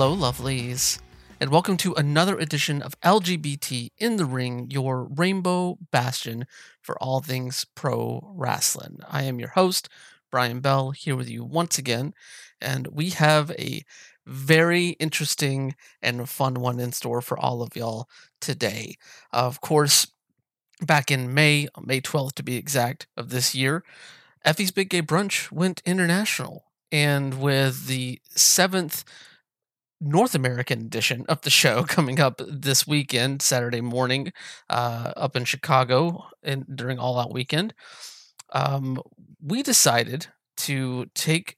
Hello, lovelies, and welcome to another edition of LGBT in the Ring, your rainbow bastion for all things pro wrestling. I am your host, Brian Bell, here with you once again, and we have a very interesting and fun one in store for all of y'all today. Uh, of course, back in May, May 12th to be exact, of this year, Effy's Big Gay Brunch went international. And with the seventh North American edition of the show coming up this weekend, Saturday morning, uh, up in Chicago and during All Out Weekend, um, we decided to take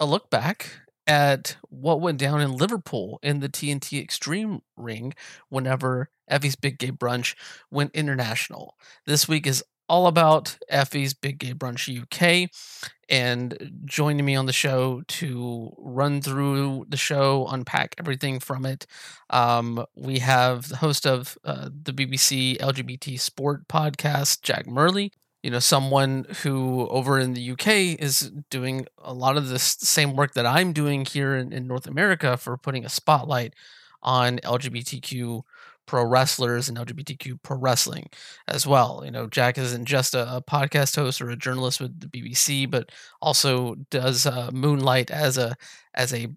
a look back at what went down in Liverpool in the TNT Extreme ring whenever Effy's Big Gay Brunch went international. This week is all about Effy's Big Gay Brunch UK. And joining me on the show to run through the show, unpack everything from it, um, we have the host of uh, the BBC LGBT Sport podcast, Jack Murley. You know, someone who over in the UK is doing a lot of the same work that I'm doing here in, in North America for putting a spotlight on LGBTQ pro wrestlers and LGBTQ pro wrestling as well. You know, Jack isn't just a, a podcast host or a journalist with the BBC, but also does uh, moonlight as a as a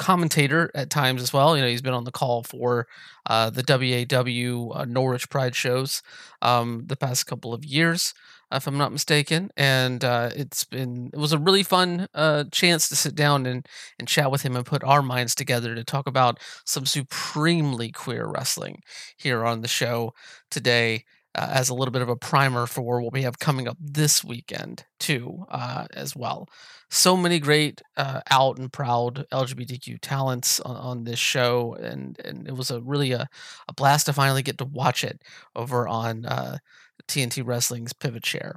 commentator at times as well. You know, he's been on the call for uh, the WAW uh, Norwich Pride shows um, the past couple of years, if I'm not mistaken. And uh, it's been it was a really fun uh, chance to sit down and and chat with him and put our minds together to talk about some supremely queer wrestling here on the show today. Uh, as a little bit of a primer for what we have coming up this weekend too, uh, as well so many great uh, out and proud LGBTQ talents on, on, this show, and and it was a really a, a blast to finally get to watch it over on uh, TNT Wrestling's Pivot Share.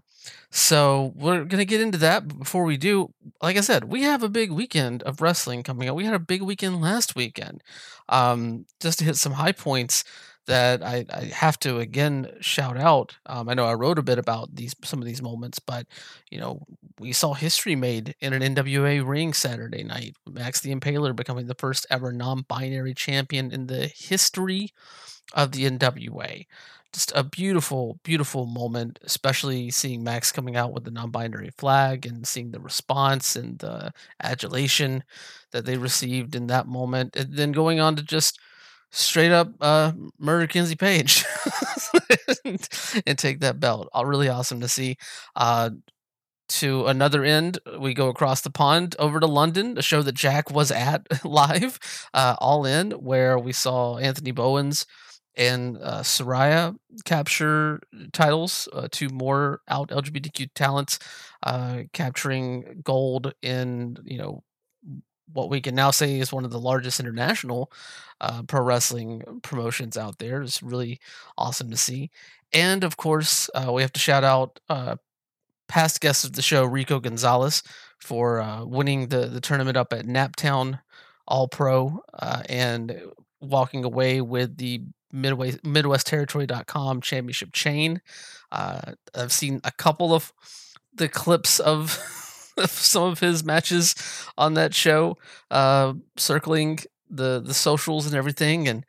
So we're gonna get into that. But before we do, like I said, we have a big weekend of wrestling coming up. We had a big weekend last weekend. Um, just to hit some high points that I, I have to again shout out. Um, I know I wrote a bit about these some of these moments, but you know we saw history made in an NWA ring Saturday night. Max the Impaler becoming the first ever non-binary champion in the history of the NWA. Just a beautiful, beautiful moment, especially seeing Max coming out with the non-binary flag and seeing the response and the adulation that they received in that moment, and then going on to just straight up uh, murder Kenzie Paige and, and, take that belt. All really awesome to see. Uh, to another end, we go across the pond over to London, a show that Jack was at live, uh, all in, where we saw Anthony Bowens and uh, Saraya capture titles, uh, two more out LGBTQ talents, uh, capturing gold in you know what we can now say is one of the largest international uh, pro wrestling promotions out there. It's really awesome to see. And of course, uh, we have to shout out uh, past guests of the show, Rico Gonzalez, for uh, winning the, the tournament up at Naptown All Pro uh, and walking away with the Midway, MidwestTerritory.com championship chain. Uh, I've seen a couple of the clips of some of his matches on that show, uh, circling the the socials and everything. And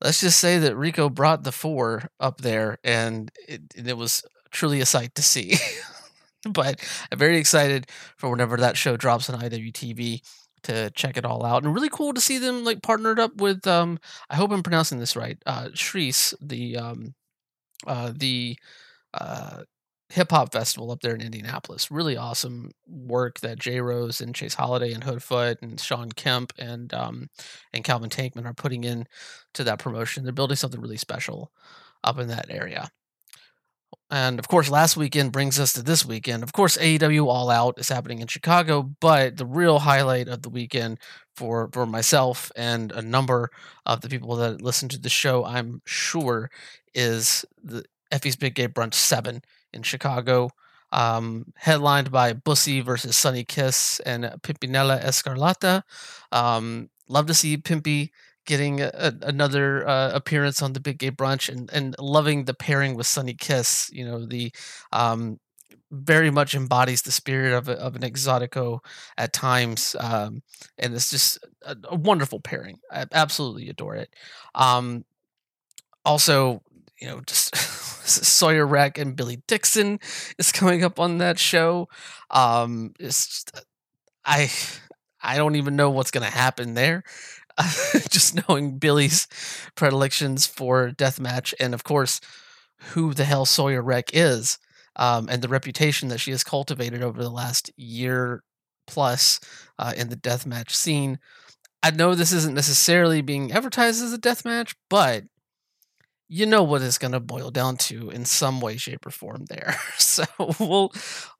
let's just say that Rico brought the four up there, and it, it was truly a sight to see. but I'm very excited for whenever that show drops on IWTV to check it all out and really cool to see them like partnered up with um I hope I'm pronouncing this right uh the um uh the uh hip hop festival up there in Indianapolis. Really awesome work that Jay Rose and Chase Holiday and Hoodfoot and Sean Kemp and um, and Calvin Tankman are putting in to that promotion. They're building something really special up in that area. And of course, last weekend brings us to this weekend. Of course, AEW All Out is happening in Chicago, but the real highlight of the weekend for for myself and a number of the people that listen to the show, I'm sure, is the Effy's Big Gay Brunch Seven in Chicago, um, headlined by Bussy versus Sonny Kiss and Pimpinela Escarlata. Um, love to see Pimpy getting a, another uh, appearance on the Big Gay Brunch and, and loving the pairing with Sonny Kiss. You know, the um, very much embodies the spirit of, a, of an exotico at times um, and it's just a, a, wonderful pairing. I absolutely adore it. Um, also you know just sawyer Wreck and billy dixon is coming up on that show. Um, it's just, i i don't even know what's going to happen there just knowing billy's predilections for deathmatch and of course who the hell sawyer wreck is um, and the reputation that she has cultivated over the last year plus uh, in the deathmatch scene. I know this isn't necessarily being advertised as a deathmatch, but you know what it's going to boil down to in some way, shape, or form there. So we'll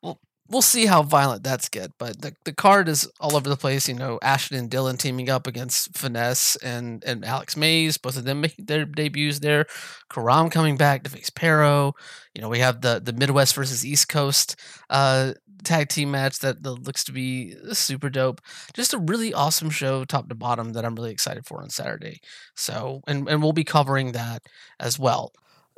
we'll we'll see how violent that's get. But the, the card is all over the place. You know, Ashton and Dylan teaming up against Finesse and, and Alex Mays, both of them making their debuts there. Karam coming back to face Parrow. You know, we have the the Midwest versus East Coast uh, tag team match that, that looks to be super dope. Just a really awesome show, top to bottom, that I'm really excited for on Saturday. So, and and we'll be covering that as well.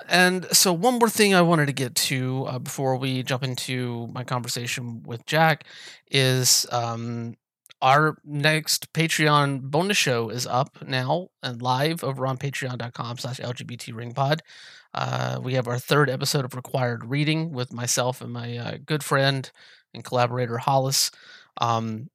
And so, one more thing I wanted to get to uh, before we jump into my conversation with Jack is um, our next Patreon bonus show is up now and live over on patreon.com slash LGBT ringpod. Uh, we have our third episode of Required Reading with myself and my uh, good friend and collaborator Hollis. Um,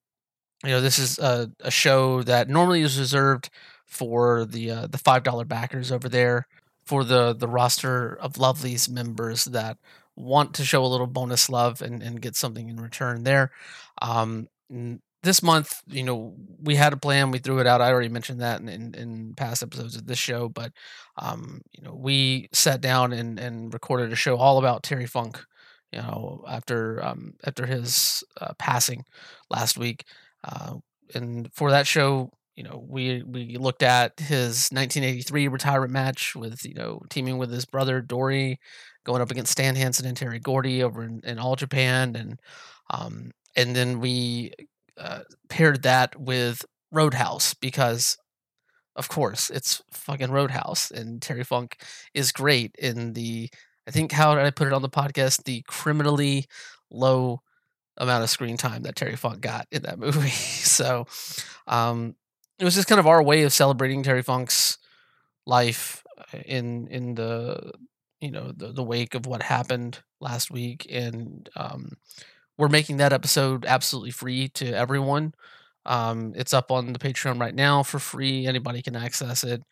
you know, this is a, a, show that normally is reserved for the uh, the five dollar backers over there for the the roster of lovelies members that want to show a little bonus love and, and get something in return there. Um, this month, you know, we had a plan. We threw it out. I already mentioned that in, in, in past episodes of this show, but um, you know, we sat down and, and recorded a show all about Terry Funk. You know, after um, after his uh, passing last week, uh, and for that show, you know, we we looked at his 1983 retirement match with you know teaming with his brother Dory, going up against Stan Hansen and Terry Gordy over in, in All Japan, and um, and then we uh, paired that with Roadhouse because, of course, it's fucking Roadhouse, and Terry Funk is great in the. I think how did I put it on the podcast? The criminally low amount of screen time that Terry Funk got in that movie. so, um, it was just kind of our way of celebrating Terry Funk's life uh, in in the you know the the wake of what happened last week, and um, we're making that episode absolutely free to everyone. Um, it's up on the Patreon right now for free. Anybody can access it.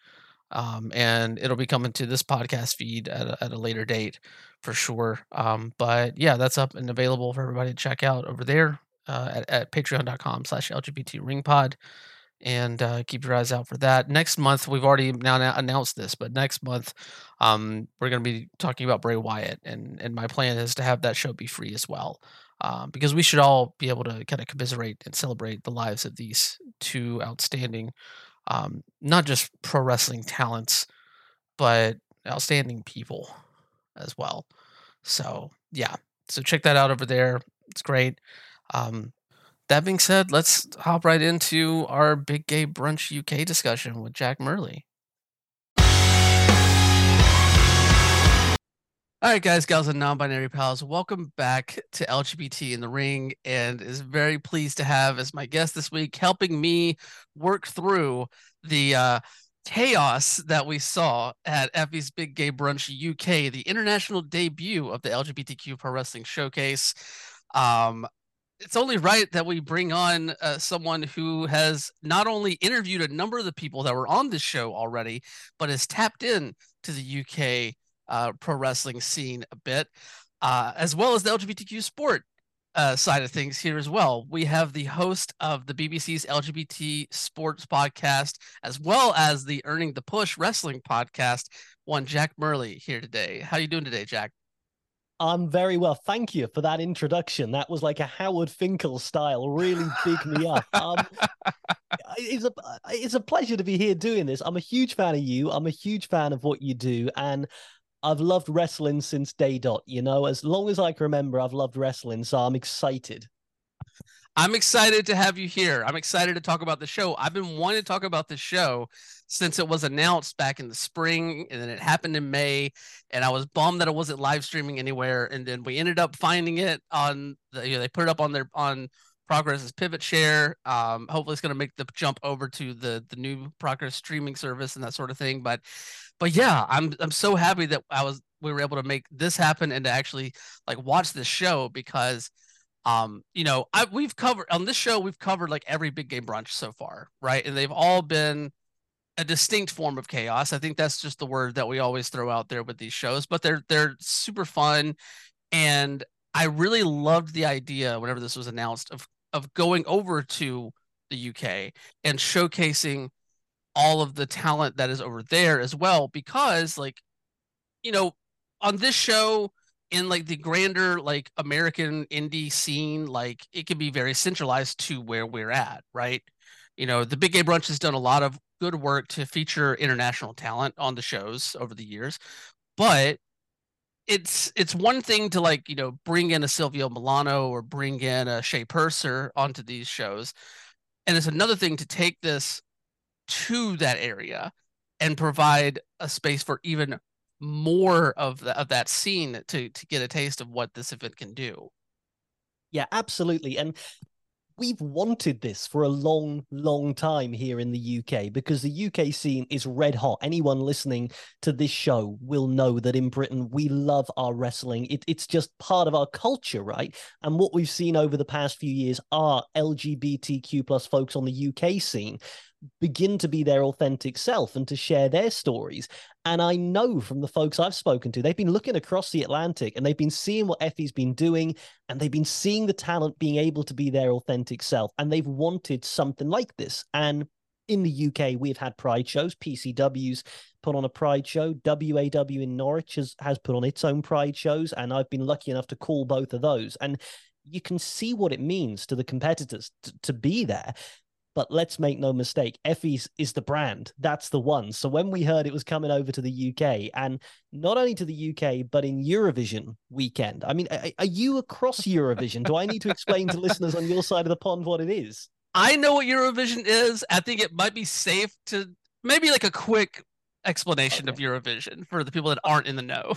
Um, and it'll be coming to this podcast feed at a, at a later date for sure. Um, but yeah, that's up and available for everybody to check out over there uh, at, at patreon.com slash LGBT ringpod and uh, keep your eyes out for that. Next month, we've already now announced this, but next month, um, we're going to be talking about Bray Wyatt, and and my plan is to have that show be free as well, um, because we should all be able to kind of commiserate and celebrate the lives of these two outstanding, um, not just pro wrestling talents, but outstanding people as well. So yeah, so check that out over there. It's great. Um, that being said, let's hop right into our Big Gay Brunch UK discussion with Jack Murley. All right, guys, gals, and non-binary pals, welcome back to LGBT in the Ring, and is very pleased to have as my guest this week, helping me work through the uh, chaos that we saw at Effy's Big Gay Brunch UK, the international debut of the LGBTQ Pro Wrestling Showcase. Um, it's only right that we bring on uh, someone who has not only interviewed a number of the people that were on this show already, but has tapped in to the UK uh, pro wrestling scene a bit, uh, as well as the LGBTQ sport uh, side of things here as well. We have the host of the BBC's LGBT sports podcast, as well as the Earning the Push wrestling podcast, one Jack Murley here today. How are you doing today, Jack? I'm very well. Thank you for that introduction. That was like a Howard Finkel style, really big me up. Um, it's a it's a pleasure to be here doing this. I'm a huge fan of you. I'm a huge fan of what you do, and I've loved wrestling since day dot. You know, as long as I can remember, I've loved wrestling, so I'm excited. I'm excited to have you here. I'm excited to talk about the show. I've been wanting to talk about the show since it was announced back in the spring and then it happened in May. And I was bummed that it wasn't live streaming anywhere. And then we ended up finding it on the, you know, they put it up on their, on Progress's pivot share. Um, hopefully it's going to make the jump over to the, the new Progress streaming service and that sort of thing. But, but yeah, I'm, I'm so happy that I was, we were able to make this happen and to actually like watch this show because um you know I, we've covered on this show we've covered like every big game brunch so far right? And they've all been a distinct form of chaos. I think that's just the word that we always throw out there with these shows but they're they're super fun. And i really loved the idea whenever this was announced of of going over to the uk and showcasing all of the talent that is over there as well because like you know on this show in like the grander like American indie scene, like it can be very centralized to where we're at, right? You know, the Big Gay Brunch has done a lot of good work to feature international talent on the shows over the years, but it's it's one thing to like you know bring in a Silvio Milano or bring in a Shay Purser onto these shows, and it's another thing to take this to that area and provide a space for even more of the, of that scene to to get a taste of what this event can do. Yeah, absolutely. And we've wanted this for a long, long time here in the UK because the UK scene is red hot. Anyone listening to this show will know that in Britain, we love our wrestling. It, it's just part of our culture, right? And what we've seen over the past few years are LGBTQ plus folks on the UK scene begin to be their authentic self and to share their stories. And I know from the folks I've spoken to, they've been looking across the Atlantic and they've been seeing what Effy's been doing and they've been seeing the talent being able to be their authentic self. And they've wanted something like this. And in the UK, we've had pride shows. PCW's put on a pride show. WAW in Norwich has, has put on its own pride shows. And I've been lucky enough to call both of those. And you can see what it means to the competitors to, to be there. But let's make no mistake, Effy's is the brand. That's the one. So when we heard it was coming over to the UK, and not only to the UK, but in Eurovision weekend, I mean, are you across Eurovision? Do I need to explain to listeners on your side of the pond what it is? I know what Eurovision is. I think it might be safe to maybe like a quick explanation okay. of Eurovision for the people that aren't in the know.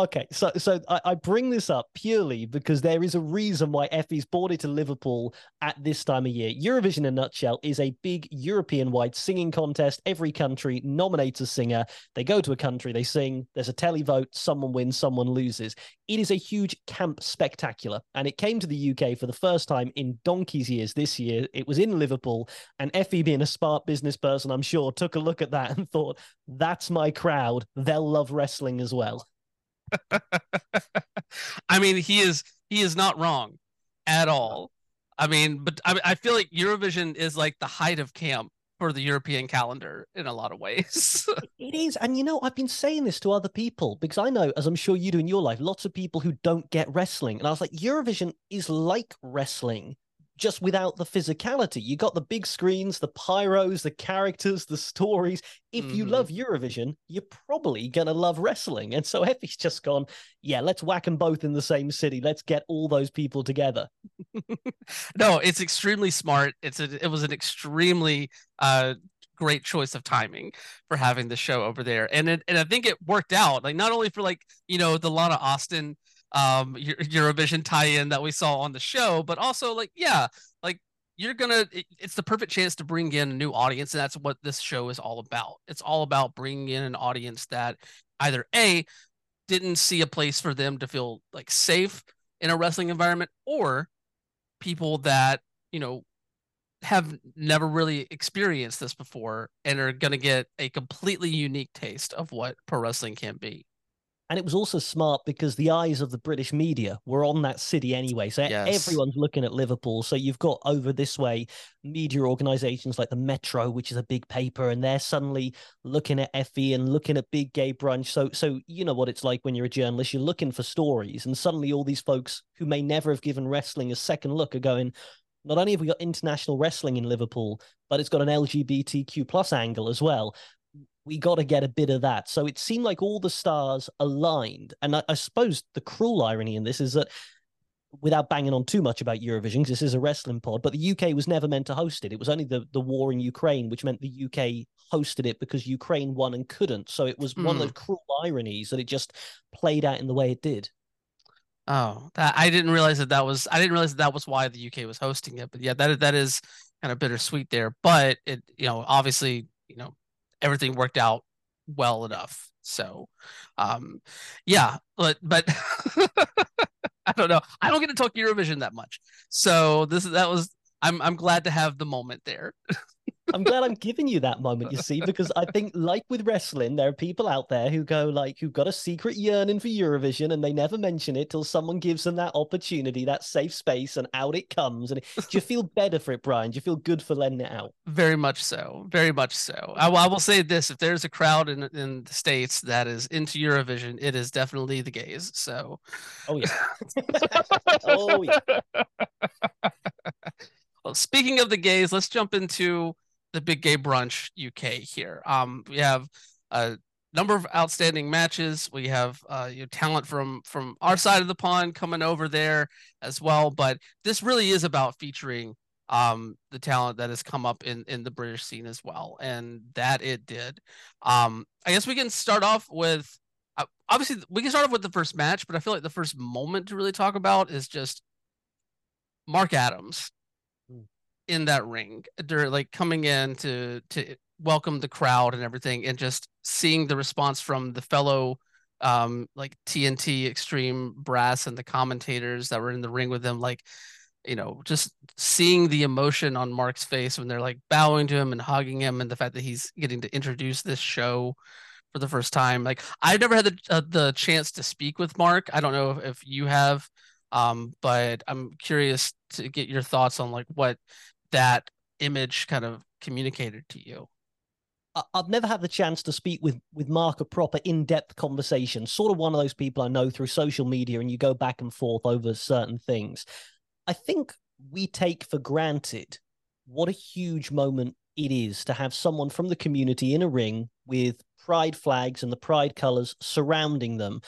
Okay, so so I, I, bring this up purely because there is a reason why brought it to Liverpool at this time of year. Eurovision, in a nutshell, is a big European-wide singing contest. Every country nominates a singer. They go to a country, they sing. There's a televote. Someone wins, someone loses. It is a huge camp spectacular, and it came to the UK for the first time in donkey's years. This year, it was in Liverpool, and Effy, being a smart business person, I'm sure, took a look at that and thought, "That's my crowd. They'll love wrestling as well." I mean, he is he is not wrong at all. I mean, but I, I feel like Eurovision is like the height of camp for the European calendar in a lot of ways. it is. And you know, I've been saying this to other people because I know, as I'm sure you do in your life, lots of people who don't get wrestling. And I was like, Eurovision is like wrestling just without the physicality. You got the big screens, the pyros, the characters, the stories. If mm-hmm. you love Eurovision, you're probably gonna love wrestling. And so Effy's just gone, yeah, let's whack them both in the same city. Let's get all those people together. no, it's extremely smart. It's a, it was an extremely uh great choice of timing for having the show over there. And it, and I think it worked out. Like not only for like, you know, the Lana Austin um Eurovision tie-in that we saw on the show, but also like yeah, like you're gonna it's the perfect chance to bring in a new audience, and that's what this show is all about. It's all about bringing in an audience that either a didn't see a place for them to feel like safe in a wrestling environment, or people that you know have never really experienced this before and are going to get a completely unique taste of what pro wrestling can be. And it was also smart because the eyes of the British media were on that city anyway. So yes. everyone's looking at Liverpool. So you've got over this way media organizations like the Metro, which is a big paper, and they're suddenly looking at Effy and looking at Big Gay Brunch. So so you know what it's like when you're a journalist, you're looking for stories, and suddenly all these folks who may never have given wrestling a second look are going, not only have we got international wrestling in Liverpool, but it's got an LGBTQ plus angle as well we got to get a bit of that. So it seemed like all the stars aligned. And I, I, suppose the cruel irony in this is that without banging on too much about Eurovision, because this is a wrestling pod, but the UK was never meant to host it. It was only the, the war in Ukraine, which meant the UK hosted it because Ukraine won and couldn't. So it was mm. one of those hmm. cruel ironies that it just played out in the way it did. Oh, that, I didn't realize that that was I didn't realize that, that was why the UK was hosting it. But yeah, that that is kind of bittersweet there. But it you know obviously you know everything worked out well enough. So, um, yeah, but but I don't know. I don't get to talk Eurovision that much. So this that was I'm I'm glad to have the moment there. I'm glad I'm giving you that moment, you see, because I think, like with wrestling, there are people out there who go like, who've got a secret yearning for Eurovision, and they never mention it till someone gives them that opportunity, that safe space, and out it comes. And do you feel better for it, Brian? Do you feel good for letting it out? Very much so. Very much so. I, I will say this: if there's a crowd in in the states that is into Eurovision, it is definitely the gays. So. Oh yeah. oh yeah. Well, speaking of the gays, let's jump into the Big Gay Brunch UK here. Um, we have a number of outstanding matches. We have uh, talent from from our side of the pond coming over there as well. But this really is about featuring um, the talent that has come up in in the British scene as well, and that it did. Um, I guess we can start off with. Uh, obviously, we can start off with the first match, but I feel like the first moment to really talk about is just Mark Adams in that ring they're like coming in to to welcome the crowd and everything and just seeing the response from the fellow um like TNT extreme brass and the commentators that were in the ring with them like you know just seeing the emotion on Mark's face when they're like bowing to him and hugging him and the fact that he's getting to introduce this show for the first time. Like I've never had the uh, the chance to speak with Mark. I don't know if, if you have um but I'm curious to get your thoughts on like what that image kind of communicated to you? I've never had the chance to speak with with Mark a proper in-depth conversation. Sort of one of those people I know through social media, and you go back and forth over certain things. I think we take for granted what a huge moment it is to have someone from the community in a ring with pride flags and the pride colors surrounding them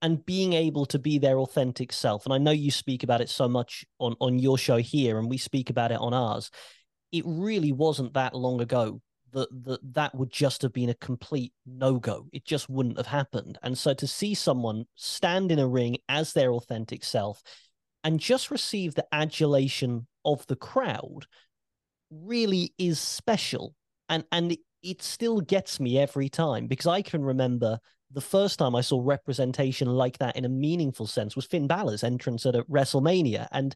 and being able to be their authentic self. And I know you speak about it so much on, on your show here, and we speak about it on ours. It really wasn't that long ago that that, that would just have been a complete no go. It just wouldn't have happened. And so to see someone stand in a ring as their authentic self and just receive the adulation of the crowd really is special. And and it still gets me every time because I can remember the first time I saw representation like that in a meaningful sense was Finn Balor's entrance at WrestleMania. And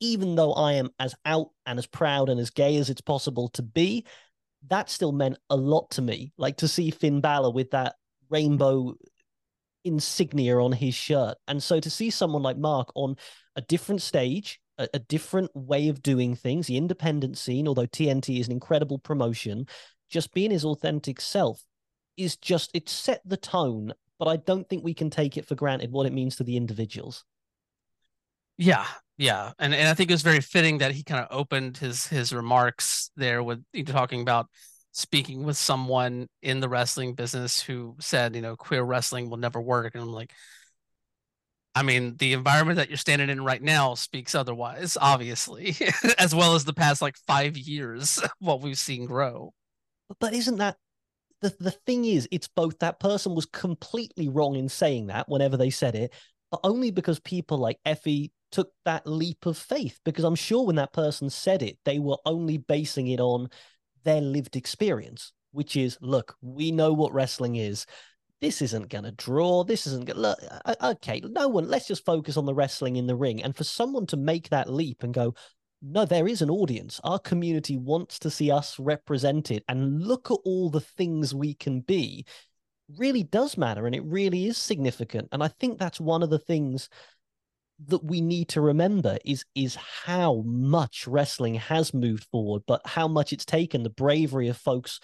even though I am as out and as proud and as gay as it's possible to be, that still meant a lot to me. Like to see Finn Balor with that rainbow insignia on his shirt. And so to see someone like Mark on a different stage, a, a different way of doing things, the independent scene, although TNT is an incredible promotion, just being his authentic self is just it set the tone, but I don't think we can take it for granted what it means to the individuals. Yeah, yeah, and and I think it was very fitting that he kind of opened his his remarks there with talking about speaking with someone in the wrestling business who said, you know, queer wrestling will never work, and I'm like. I mean, the environment that you're standing in right now speaks otherwise, obviously, as well as the past like five years, what we've seen grow. But isn't that the, the thing is, it's both that person was completely wrong in saying that whenever they said it, but only because people like Effy took that leap of faith. Because I'm sure when that person said it, they were only basing it on their lived experience, which is look, we know what wrestling is. This isn't going to draw. This isn't going to. Look. Uh, uh, okay, no one, let's just focus on the wrestling in the ring. And for someone to make that leap and go, no, there is an audience. Our community wants to see us represented, and look at all the things we can be. Really does matter, and it really is significant. And I think that's one of the things that we need to remember is is how much wrestling has moved forward, but how much it's taken the bravery of folks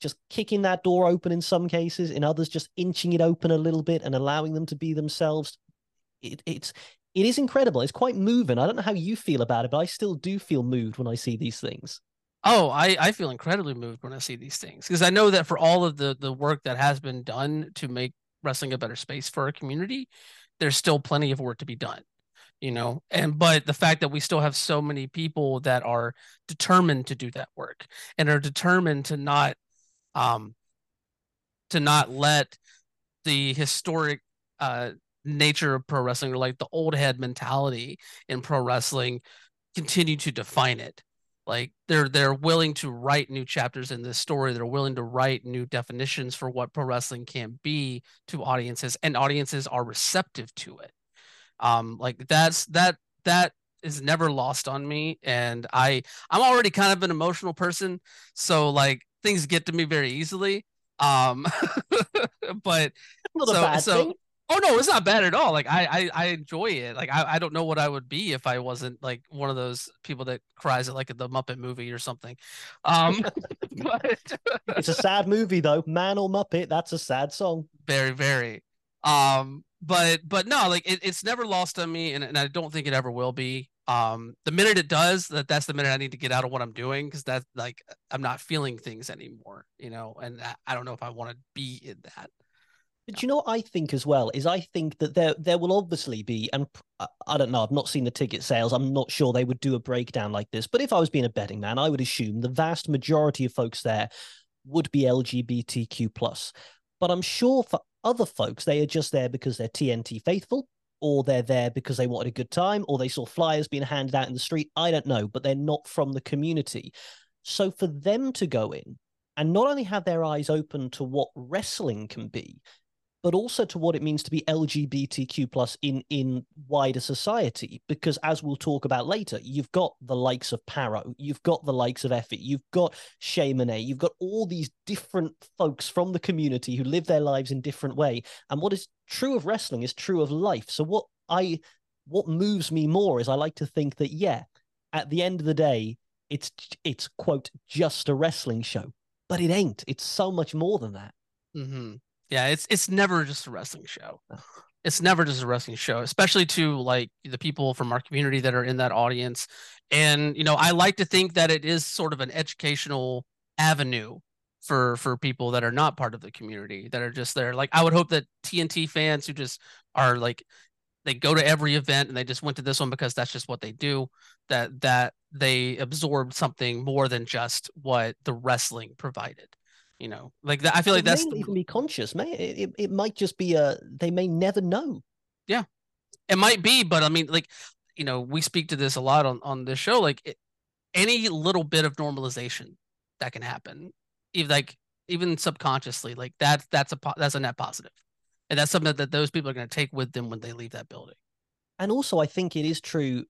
just kicking that door open in some cases, in others just inching it open a little bit and allowing them to be themselves. It, it's it is incredible. It's quite moving. I don't know how you feel about it, but I still do feel moved when I see these things. Oh, I, I feel incredibly moved when I see these things because I know that for all of the the work that has been done to make wrestling a better space for our community, there's still plenty of work to be done. you know and but the fact that we still have so many people that are determined to do that work and are determined to not um to not let the historic uh nature of pro wrestling or like the old head mentality in pro wrestling continue to define it. Like they're they're willing to write new chapters in this story. They're willing to write new definitions for what pro wrestling can be to audiences and audiences are receptive to it. Um like that's that that is never lost on me and i i'm already kind of an emotional person so like things get to me very easily. Um but so so thing. Oh no it's not bad at all like i i, I enjoy it like I, I don't know what i would be if i wasn't like one of those people that cries at like the muppet movie or something um but It's a sad movie though. Man or Muppet, that's a sad song. very very um but but no like it, it's never lost on me and, and i don't think it ever will be um the minute it does that that's the minute i need to get out of what i'm doing because that's like i'm not feeling things anymore you know and i, I don't know if i want to be in that But you know what I think as well is I think that there there will obviously be, and I- don't know, I've not seen the ticket sales. I'm not sure they would do a breakdown like this. But if I was being a betting man, I would assume the vast majority of folks there would be LGBTQ plus. But I'm sure for other folks, they are just there because they're TNT faithful, or they're there because they wanted a good time, or they saw flyers being handed out in the street. I don't know, but they're not from the community. So for them to go in and not only have their eyes open to what wrestling can be, but also to what it means to be LGBTQ plus in in wider society. Because as we'll talk about later, you've got the likes of Parrow, you've got the likes of Effy, you've got Shay Monet, you've got all these different folks from the community who live their lives in different way. And what is true of wrestling is true of life. So what I what moves me more is I like to think that yeah, at the end of the day, it's it's quote just a wrestling show, but it ain't. It's so much more than that. hmm yeah it's it's never just a wrestling show. It's never just a wrestling show especially to like the people from our community that are in that audience. And you know i like to think that it is sort of an educational avenue for for people that are not part of the community that are just there. Like i would hope that tnt fans who just are like they go to every event and they just went to this one because that's just what they do that that they absorbed something more than just what the wrestling provided you know like that i feel like They that's may the, even be conscious. May it, it, it might just be a they may never know. Yeah. It might be but i mean like you know we speak to this a lot on on this show like it, any little bit of normalization that can happen even like even subconsciously like that's that's a that's a net positive and that's something that those people are going to take with them when they leave that building And also, I think it is true.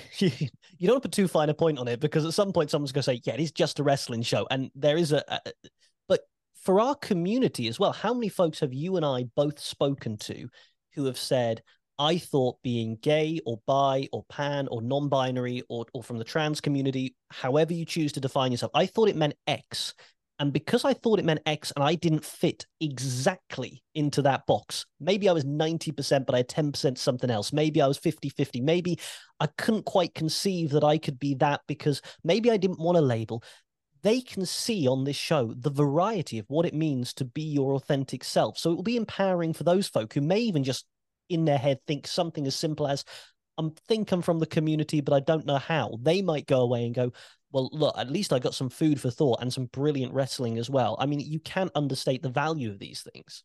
you don't put too fine a point on it because at some point someone's going to say, "Yeah, it is just a wrestling show," and there is a. a but for our community as well, how many folks have you and I both spoken to who have said, "I thought being gay or bi or pan or non-binary or or from the trans community, however you choose to define yourself, I thought it meant X." And because I thought it meant X and I didn't fit exactly into that box, maybe I was 90%, but I had 10% something else. Maybe I was 50 50. Maybe I couldn't quite conceive that I could be that because maybe I didn't want a label. They can see on this show the variety of what it means to be your authentic self. So it will be empowering for those folk who may even just in their head think something as simple as, I think I'm from the community, but I don't know how. They might go away and go, well, look, at least I got some food for thought and some brilliant wrestling as well. I mean, you can't understate the value of these things.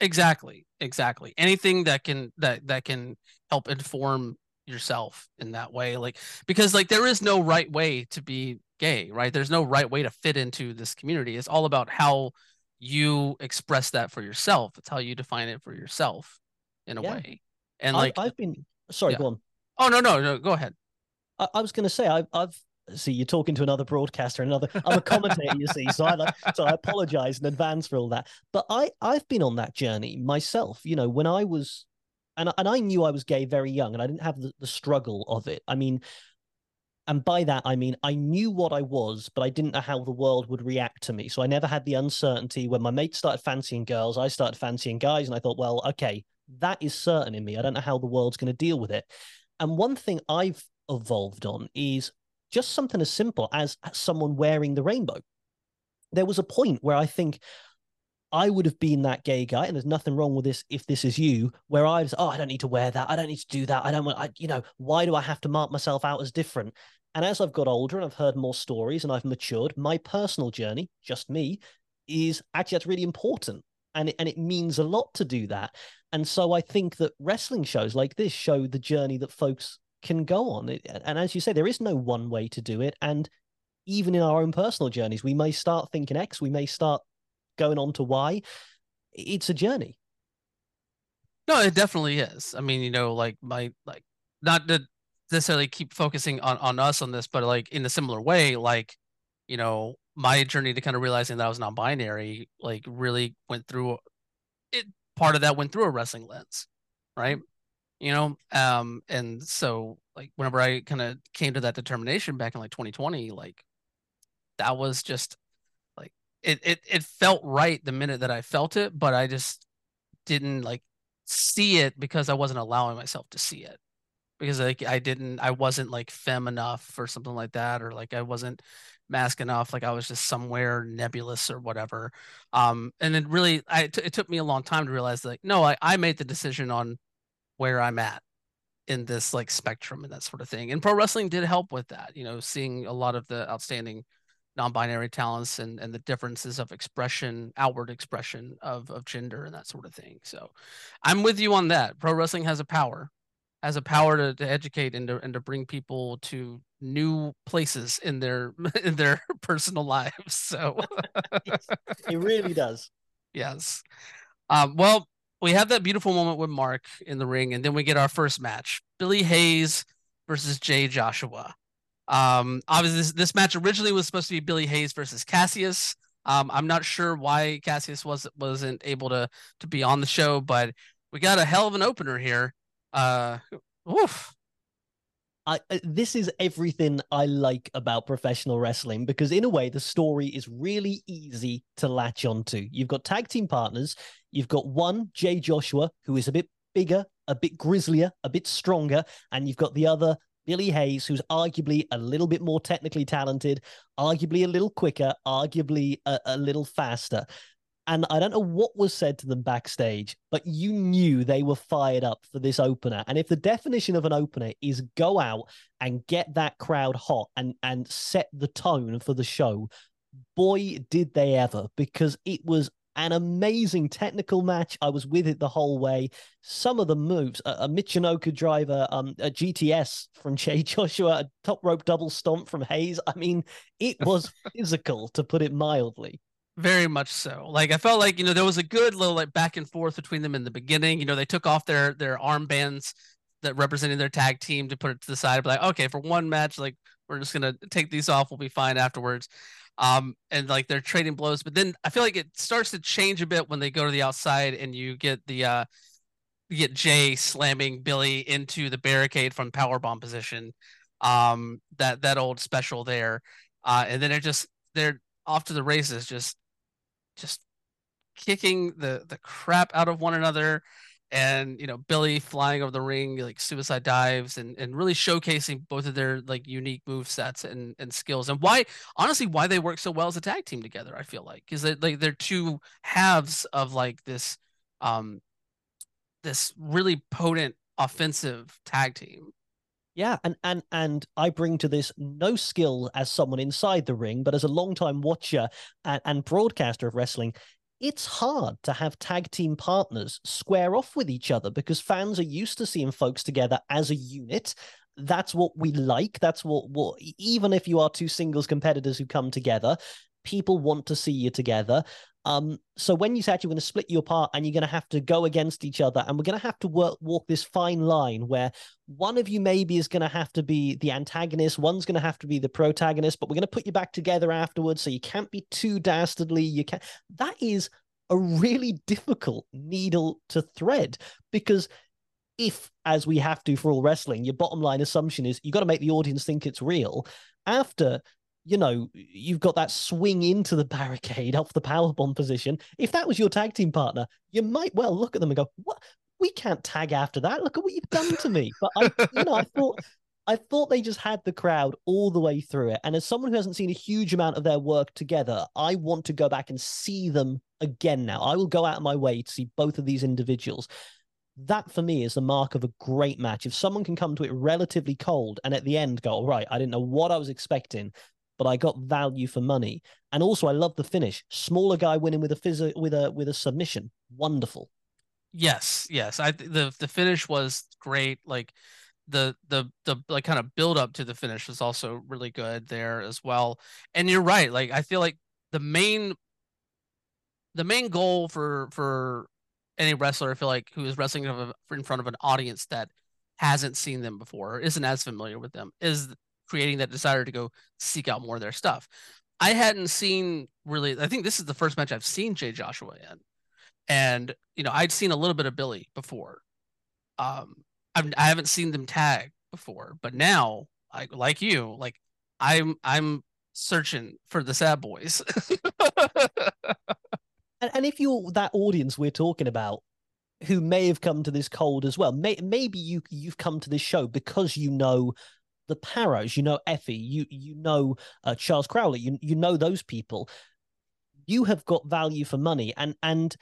exactly exactly anything that can that that can help inform yourself in that way like because like there is no right way to be gay right there's no right way to fit into this community it's all about how you express that for yourself it's how you define it for yourself in a Yeah. way and I've- like I've been sorry, Yeah. go on. oh no no no go ahead I, I was going to say I've, I've see you're talking to another broadcaster, another. I'm a commentator, you see, so I like- so I apologize in advance for all that. But I I've been on that journey myself. You know, when I was, and and I knew I was gay very young, and I didn't have the, the struggle of it. I mean. And by that, I mean, I knew what I was, but I didn't know how the world would react to me. So I never had the uncertainty when my mates started fancying girls, I started fancying guys. And I thought, well, okay, that is certain in me. I don't know how the world's going to deal with it. And one thing I've evolved on is just something as simple as someone wearing the rainbow. There was a point where I think I would have been that gay guy, and there's nothing wrong with this if this is you, where I was, oh, I don't need to wear that. I don't need to do that. I don't want, I, you know, why do I have to mark myself out as different? And as I've got older and I've heard more stories and I've matured, my personal journey, just me, is actually that's really important. And it, and it means a lot to do that. And so I think that wrestling shows like this show the journey that folks can go on. And as you say, there is no one way to do it. And even in our own personal journeys, we may start thinking X, we may start going on to Y. It's a journey. No, it definitely is. I mean, you know, like my like not to necessarily keep focusing on on us on this, but like in a similar way, like you know, my journey to kind of realizing that I was non-binary, like really went through it. Part of that went through a wrestling lens, right? You know, um, and so like whenever I kind of came to that determination back in like 2020, like that was just like it, it it felt right the minute that I felt it, but I just didn't like see it because I wasn't allowing myself to see it. Because like I didn't I wasn't like fem enough or something like that or like I wasn't mask enough like I was just somewhere nebulous or whatever. Um and it really I t- it took me a long time to realize like no I, I made the decision on where I'm at in this like spectrum and that sort of thing. And pro wrestling did help with that you know seeing a lot of the outstanding non-binary talents and and the differences of expression outward expression of of gender and that sort of thing. So i'm with you on that. Pro wrestling has a power has a power to, to educate and to, and to bring people to new places in their in their personal lives. So it really does. Yes. Um, well we have that beautiful moment with mark in the ring and then we get our first match billy hayes versus jay joshua um, obviously, this, this match originally was supposed to be Billy Hayes versus Cassius. Um, I'm not sure why Cassius was wasn't able to to be on the show, but we got a hell of an opener here. Uh, oof. I, this is everything I like about professional wrestling because, in a way, the story is really easy to latch onto. You've got tag team partners. You've got one, Jay Joshua, who is a bit bigger, a bit grislier, a bit stronger, and you've got the other, Billy Hayes, who's arguably a little bit more technically talented, arguably a little quicker, arguably a, a little faster. And I don't know what was said to them backstage, but you knew they were fired up for this opener. And if the definition of an opener is go out and get that crowd hot and, and set the tone for the show, boy, did they ever, because it was an amazing technical match. I was with it the whole way. Some of the moves, a, a Michinoku driver, um, a GTS from Jay Joshua, a top rope double stomp from Hayes. I mean, it was physical to put it mildly. Very much so. Like I felt like you know there was a good little like back and forth between them in the beginning. You know they took off their their armbands that represented their tag team to put it to the side. But like okay, for one match, like we're just gonna take these off. We'll be fine afterwards um, and like they're trading blows. But then I feel like it starts to change a bit when they go to the outside and you get the uh, you get Jay slamming Billy into the barricade from power bomb position. Um, that that old special there, uh, and then it just they're off to the races, just just kicking the the crap out of one another and you know Billy flying over the ring like suicide dives and and really showcasing both of their like unique move sets and and skills and why honestly why they work so well as a tag team together I feel like is that like they're two halves of like this um this really potent offensive tag team yeah, and and and I bring to this no skill as someone inside the ring, but as a long-time watcher and, and broadcaster of wrestling, it's hard to have tag team partners square off with each other because fans are used to seeing folks together as a unit. That's what we like. That's what, what even if you are two singles competitors who come together, people want to see you together. Um, so when you say you're going to split you apart and you're going to have to go against each other, and we're going to have to work walk this fine line where one of you maybe is going to have to be the antagonist, one's going to have to be the protagonist, but we're going to put you back together afterwards, so you can't be too dastardly. You can that is a really difficult needle to thread because if, as we have to for all wrestling, your bottom line assumption is you got to make the audience think it's real. After you know, you've got that swing into the barricade off the power bomb position. If that was your tag team partner, you might well look at them and go, "What? We can't tag after that. Look at what you've done to me." But I, you know, I thought, I thought they just had the crowd all the way through it. And as someone who hasn't seen a huge amount of their work together, I want to go back and see them again now. I will go out of my way to see both of these individuals. That for me is the mark of a great match. If someone can come to it relatively cold and at the end go, all right, I didn't know what I was expecting, but I got value for money. And also, I love the finish. Smaller guy winning with a phys- with a with a submission. Wonderful. Yes, yes. I the the finish was great. Like the the the like kind of build up to the finish was also really good there as well. And you're right. Like I feel like the main the main goal for for any wrestler, I feel like who is wrestling in front of an audience that hasn't seen them before, or isn't as familiar with them, is creating that desire to go seek out more of their stuff. I hadn't seen really. I think this is the first match I've seen Jay Joshua in, and you know I'd seen a little bit of Billy before. Um, I've, I haven't seen them tag before, but now, like like you, like I'm I'm searching for the sad boys. and, and if you're that audience we're talking about, who may have come to this cold as well, may, maybe you you've come to this show because you know the Parrows, you know Effy, you you know uh, Charles Crowley, you you know those people. You have got value for money, and and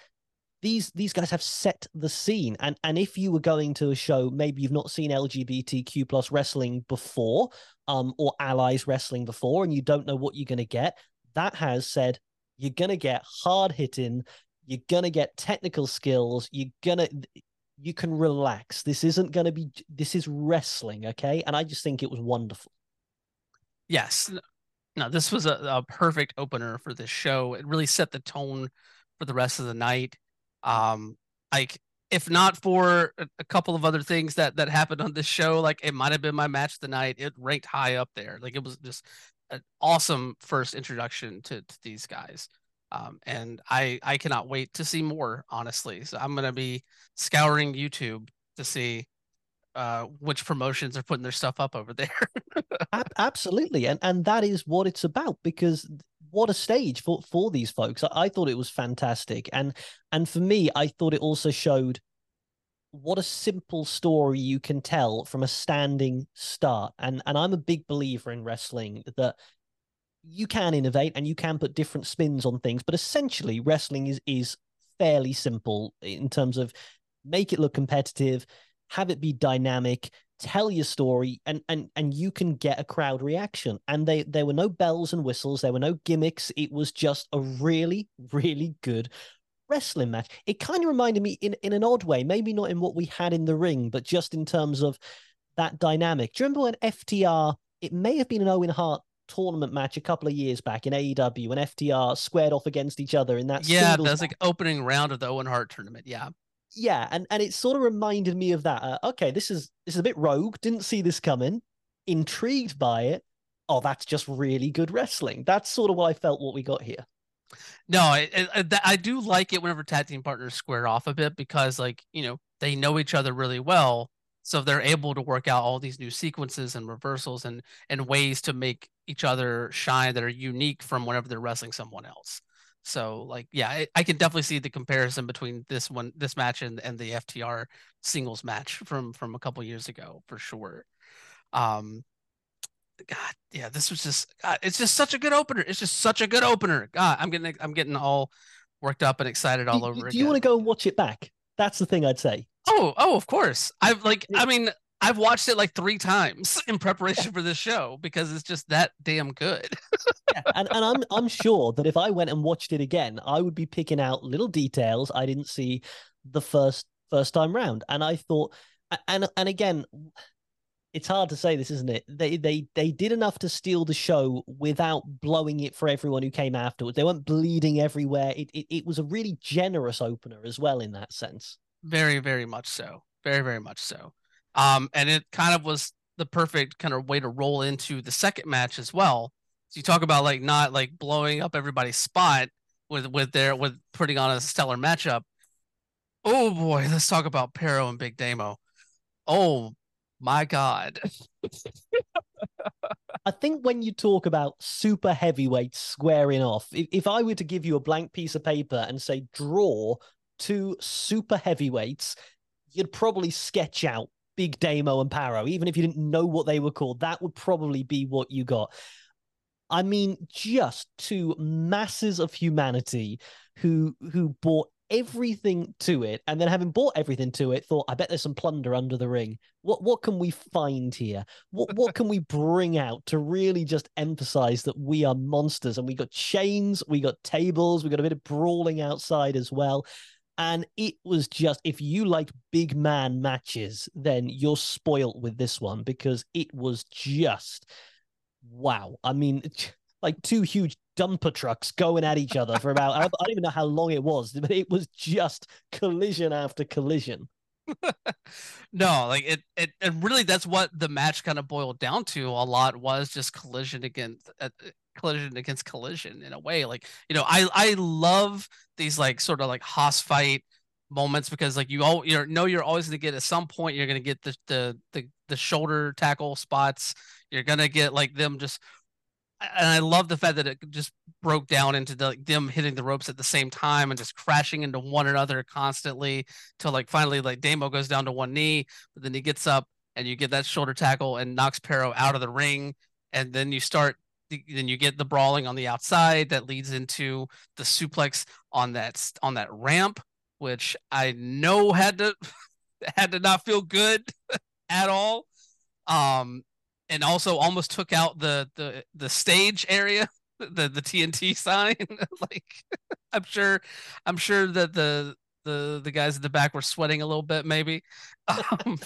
these these guys have set the scene. And and if you were going to a show, maybe you've not seen LGBTQ plus wrestling before, um, or allies wrestling before, and you don't know what you're going to get. That has said you're going to get hard hitting, you're going to get technical skills, you're going to you can relax. This isn't going to be, this is wrestling, okay? And I just think it was wonderful. Yes. No, this was a, a perfect opener for this show. It really set the tone for the rest of the night. Um, like, if not for a, couple of other things that that happened on this show, like it might have been my match of the night. It ranked high up there. Like it was just an awesome first introduction to, to these guys. Um, and I I cannot wait to see more. Honestly, so I'm gonna be scouring YouTube to see uh, which promotions are putting their stuff up over there. Absolutely, and and that is what it's about because what a stage for for these folks. I, I thought it was fantastic, and and for me, I thought it also showed what a simple story you can tell from a standing start. And and I'm a big believer in wrestling that you can innovate and you can put different spins on things, but essentially wrestling is is fairly simple in terms of make it look competitive, have it be dynamic, tell your story, and and and you can get a crowd reaction. And they there were no bells and whistles, there were no gimmicks. It was just a really, really good wrestling match. It kind of reminded me in, in an odd way, maybe not in what we had in the ring, but just in terms of that dynamic. Do you remember when FTR, it may have been an Owen Hart tournament match a couple of years back in AEW when FTR squared off against each other in that. Yeah, that's like opening round of the Owen Hart tournament. Yeah. Yeah, and and it sort of reminded me of that. Uh, okay, this is this is a bit rogue. Didn't see this coming. Intrigued by it. Oh, that's just really good wrestling. That's sort of what I felt. What we got here. No, I, I, I do like it whenever tag team partners square off a bit because, like, you know, they know each other really well, so they're able to work out all these new sequences and reversals and and ways to make each other shine that are unique from whenever they're wrestling someone else. So like yeah, I, I, can definitely see the comparison between this one this match and, and the FTR singles match from from a couple years ago for sure. Um God, yeah, this was just God, it's just such a good opener. It's just such a good opener. God, I'm getting I'm getting all worked up and excited all do, over do again. Do you want to go and watch it back? That's the thing I'd say. Oh, oh, of course. I've like I mean, I've watched it like three times in preparation for this show because it's just that damn good. yeah, and, and I'm I'm sure that if I went and watched it again, I would be picking out little details I didn't see the first first time round. And I thought and and again, it's hard to say this, isn't it? They they they did enough to steal the show without blowing it for everyone who came afterwards. They weren't bleeding everywhere. It it, it was a really generous opener as well in that sense. Very very much so. Very very much so. Um, and it kind of was the perfect kind of way to roll into the second match as well. So you talk about like not like blowing up everybody's spot with with their with putting on a stellar matchup. Oh boy, let's talk about Parrow and Big Damo. Oh my God. I think when you talk about super heavyweights squaring off, if, if I were to give you a blank piece of paper and say draw two super heavyweights, you'd probably sketch out Big Damo and Parrow, even if you didn't know what they were called. That would probably be what you got. I mean, just two masses of humanity who who bought everything to it, and then having bought everything to it, thought, I bet there's some plunder under the ring. What what can we find here? What what can we bring out to really just emphasize that we are monsters? And we got chains, we got tables, we got a bit of brawling outside as well. And it was just, if you like big man matches, then you're spoilt with this one because it was just wow. I mean, like two huge dumper trucks going at each other for about, I don't even know how long it was, but it was just collision after collision. no, like it, it, and really that's what the match kind of boiled down to a lot was just collision against uh, collision against collision in a way. Like, you know, I, I love these like sort of like hoss fight moments because like you all you know you're always to get at some point you're to get the, the the the shoulder tackle spots you're to get like them just and I love the fact that it just broke down into the, like, them hitting the ropes at the same time and just crashing into one another constantly till like finally like Damo goes down to one knee, but then he gets up and you get that shoulder tackle and knocks Parrow out of the ring, and then you start then you get the brawling on the outside that leads into the suplex on that on that ramp, which I know had to had to not feel good at all. Um, and also almost took out the the the stage area the the TNT sign like I'm sure I'm sure that the the the guys at the back were sweating a little bit maybe um.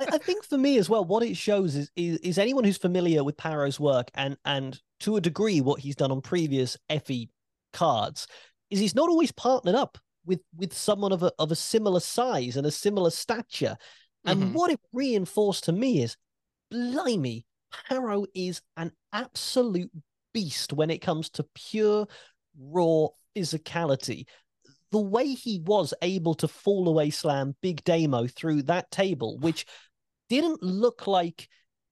I think for me as well what it shows is, is is anyone who's familiar with Parrow's work and and to a degree what he's done on previous Effy cards is he's not always partnered up with with someone of a of a similar size and a similar stature and mm-hmm. what it reinforced to me is blimey, Parrow is an absolute beast when it comes to pure, raw physicality. The way he was able to fall away slam Big Damo through that table, which didn't look like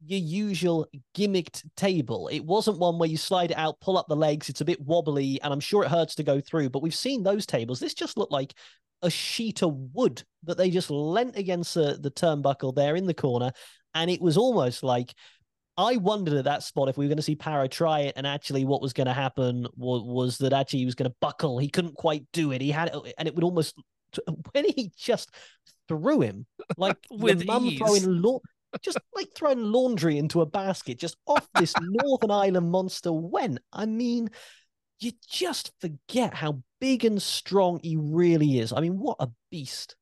your usual gimmicked table. It wasn't one where you slide it out, pull up the legs. It's a bit wobbly, and I'm sure it hurts to go through. But we've seen those tables. This just looked like a sheet of wood that they just leant against the, the turnbuckle there in the corner and it was almost like I wondered at that spot if we were going to see Parrow try it, and actually, what was going to happen was, was that actually he was going to buckle. He couldn't quite do it. He had and it would almost when he just threw him like with mum throwing just like throwing laundry into a basket, just off this Northern Ireland monster went. I mean, you just forget how big and strong he really is. I mean, what a beast!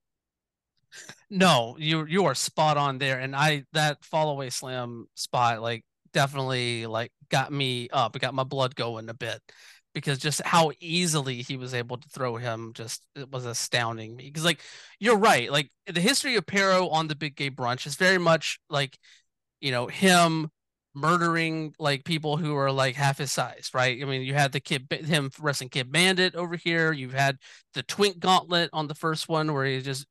No, you you are spot on there, and I that fall away slam spot like definitely like got me up, got my blood going a bit because just how easily he was able to throw him just it was astounding me because like you're right like the history of Parrow on the big gay brunch is very much like you know him murdering like people who are like half his size, right? I mean, you had the kid him wrestling Kid Bandit over here. You've had the Twink Gauntlet on the first one where he just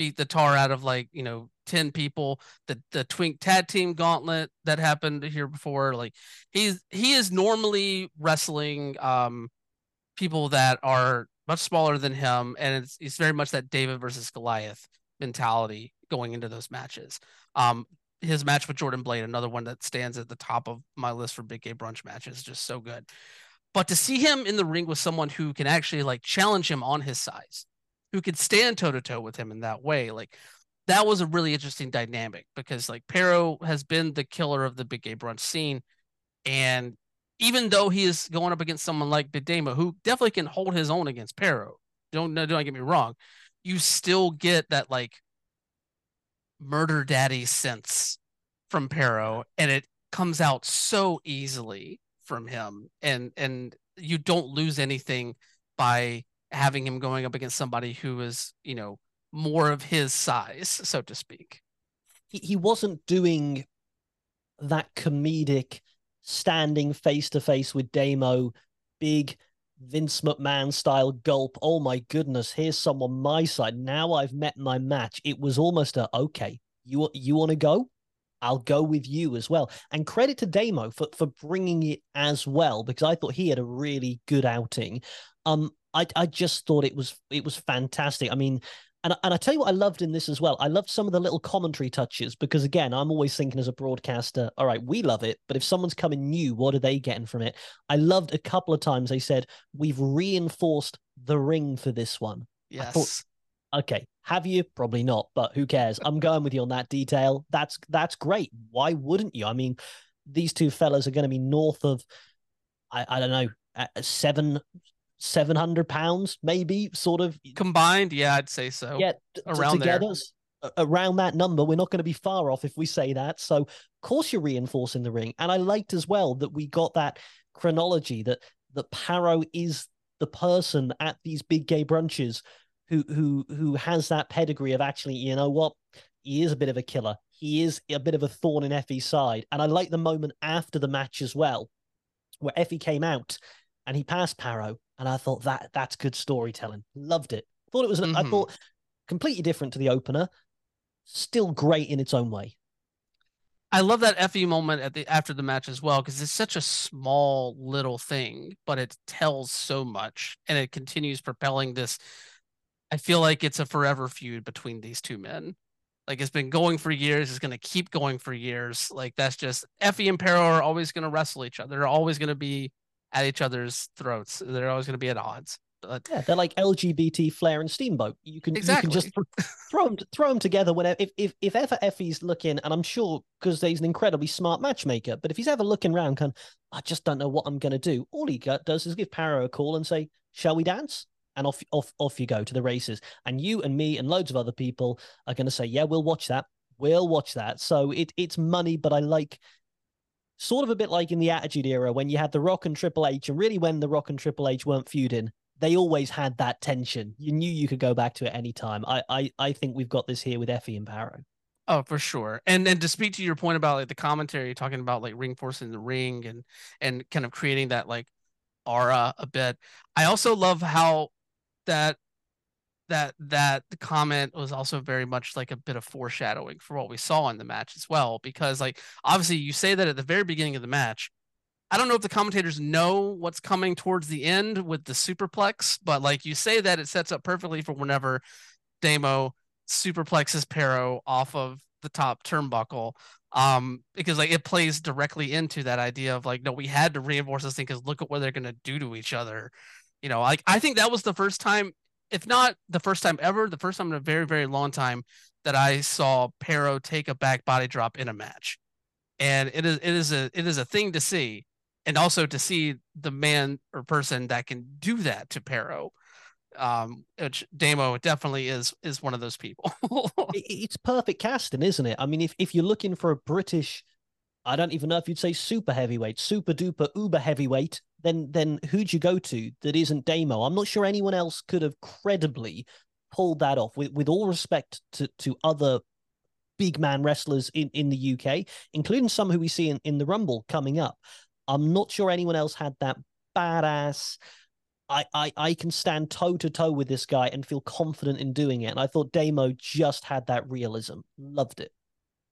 beat the tar out of like you know 10 people. The the twink tag team gauntlet that happened here before like he's he is normally wrestling um people that are much smaller than him and it's it's very much that david versus goliath mentality going into those matches. Um his match with jordan blade another one that stands at the top of my list for big gay brunch matches just so good. But to see him in the ring with someone who can actually like challenge him on his size who could stand toe to toe with him in that way. Like that was a really interesting dynamic because like Parrow has been the killer of the big gay brunch scene. And even though he is going up against someone like Big Damo, who definitely can hold his own against Parrow, don't don't get me wrong, you still get that like murder daddy sense from Parrow, and it comes out so easily from him, and and you don't lose anything by having him going up against somebody who is, you know, more of his size, so to speak. He he wasn't doing that comedic standing face to face with Damo, big Vince McMahon style gulp. Oh my goodness, here's someone my side. Now I've met my match. It was almost a okay. You you want to go? I'll go with you as well. And credit to Damo for for bringing it as well because I thought he had a really good outing. Um, I I just thought it was it was fantastic. I mean, And, and I tell you what I loved in this as well. I loved some of the little commentary touches because again, I'm always thinking as a broadcaster, all right, we love it, but if someone's coming new, what are they getting from it? I loved a couple of times they said, We've reinforced the ring for this one. Yes. Thought, okay, have you? Probably not, but who cares? I'm going with you on that detail. That's that's great. Why wouldn't you? I mean, these two fellas are going to be north of I, I don't know, uh, seven seven hundred pounds, maybe sort of combined. Yeah, I'd say so. Yeah, around together, there. around that number. We're not going to be far off if we say that. So, of course, you're reinforcing the ring, and I liked as well that we got that chronology that that Parrow is the person at these big gay brunches who who who has that pedigree of actually, you know what, he is a bit of a killer. He is a bit of a thorn in Effy's side, and I like the moment after the match as well, where Effy came out and he passed Parrow and I thought that that's good storytelling. Loved it. Thought it was. Mm-hmm. I thought completely different to the opener. Still great in its own way. I love that Effy moment at the after the match as well because it's such a small little thing, but it tells so much and it continues propelling this. I feel like it's a forever feud between these two men. Like it's been going for years, it's going to keep going for years. Like that's just Effy and Parrow are always going to wrestle each other. They're always going to be at each other's throats. They're always going to be at odds. But... Yeah, they're like LGBT Flair and Steamboat. You can exactly. you can just throw them throw them together whenever if if if ever Effy's looking, and I'm sure because he's an incredibly smart matchmaker. But if he's ever looking around, can I just don't know what I'm going to do. All he does is give Parrow a call and say, "Shall we dance?" And off off off you go to the races. And you and me and loads of other people are going to say, "Yeah, we'll watch that. We'll watch that." So it it's money, but I like sort of a bit like in the Attitude Era when you had The Rock and Triple H, and really when The Rock and Triple H weren't feuding, they always had that tension. You knew you could go back to it any time. I, I, I think we've got this here with Effy and Parrow. Oh, for sure. And and to speak to your point about like the commentary, talking about like ring force in the ring and and kind of creating that like aura a bit. I also love how that that that comment was also very much like a bit of foreshadowing for what we saw in the match as well because like obviously you say that at the very beginning of the match. I don't know if the commentators know what's coming towards the end with the superplex but like you say that it sets up perfectly for whenever damo superplexes Parrow off of the top turnbuckle um because like it plays directly into that idea of like no we had to reinforce this thing because look at what they're gonna do to each other. You know like i think that was the first time if not the first time ever, the first time in a very, very long time that I saw Parrow take a back body drop in a match. And it is it is a it is a thing to see. And also to see the man or person that can do that to Parrow. Um, which Damo definitely is is one of those people. it's perfect casting, isn't it? I mean, if, if you're looking for a British I don't even know if you'd say super heavyweight, super duper uber heavyweight, then then who'd you go to that isn't Damo? I'm not sure anyone else could have credibly pulled that off. With with all respect to to other big man wrestlers in in the UK, including some who we see in, in the Rumble coming up. I'm not sure anyone else had that badass. I, I, I can stand toe to toe with this guy and feel confident in doing it. And I thought Damo just had that realism. Loved it.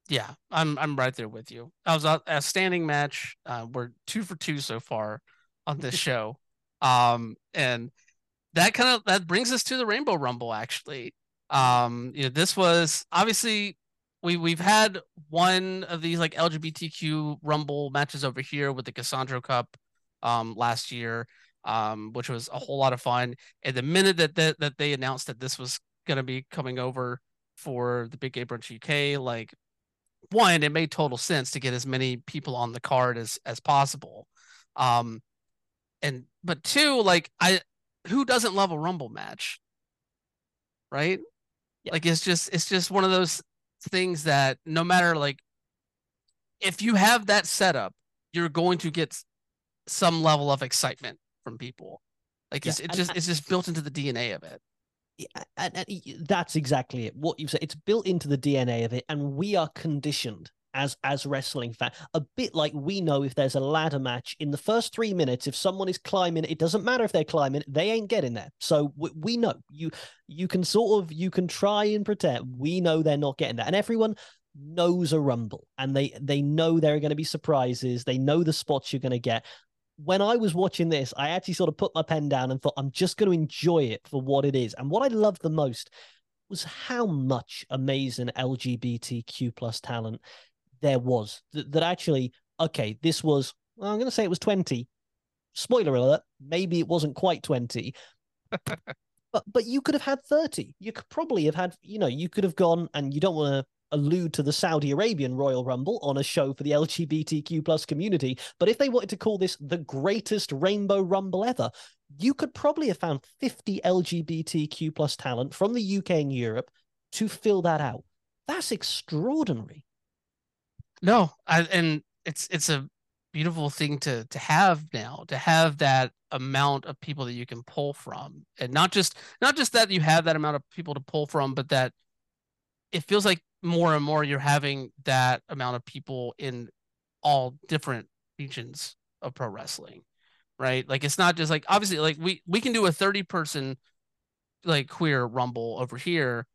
Yeah, I'm I'm right there with you. I was a standing match. Uh, we're two for two so far on this show. Um, and that kind of that brings us to the Rainbow Rumble. Actually, um, you know, this was obviously we we've had one of these like LGBTQ Rumble matches over here with the Cassandro Cup, um, last year, um, which was a whole lot of fun. And the minute that that, that they announced that this was gonna be coming over for the Big Gay Brunch UK, like one, it made total sense to get as many people on the card as as possible. Um, and but two, like I who doesn't love a rumble match? Right? Yeah. Like it's just it's just one of those things that no matter like if you have that setup, you're going to get some level of excitement from people. Like yeah. it's it just it's just built into the DNA of it. Yeah, and, and that's exactly it. What you've said, it's built into the DNA of it, and we are conditioned as as wrestling fan. A bit like we know if there's a ladder match in the first three minutes, if someone is climbing, it doesn't matter if they're climbing, they ain't getting there. So we, we know you you can sort of you can try and pretend we know they're not getting there and everyone knows a rumble and they they know there are going to be surprises they know the spots you're going to get when I was watching this, I actually sort of put my pen down and thought, I'm just going to enjoy it for what it is. And what I love the most was how much amazing LGBTQ plus talent there was that, that actually, okay, this was, well, I'm going to say it was 20. Spoiler alert, maybe it wasn't quite 20. but but you could have had 30. You could probably have had, you know, you could have gone and you don't want to allude to the Saudi Arabian Royal Rumble on a show for the LGBTQ plus community. But if they wanted to call this the greatest Rainbow Rumble ever, you could probably have found 50 LGBTQ plus talent from the UK and Europe to fill that out. That's extraordinary. No, I, and it's it's a beautiful thing to to have now to have that amount of people that you can pull from. And not just not just that you have that amount of people to pull from but that it feels like more and more you're having that amount of people in all different regions of pro wrestling right? Like it's not just like obviously like we we can do a 30 person like queer rumble over here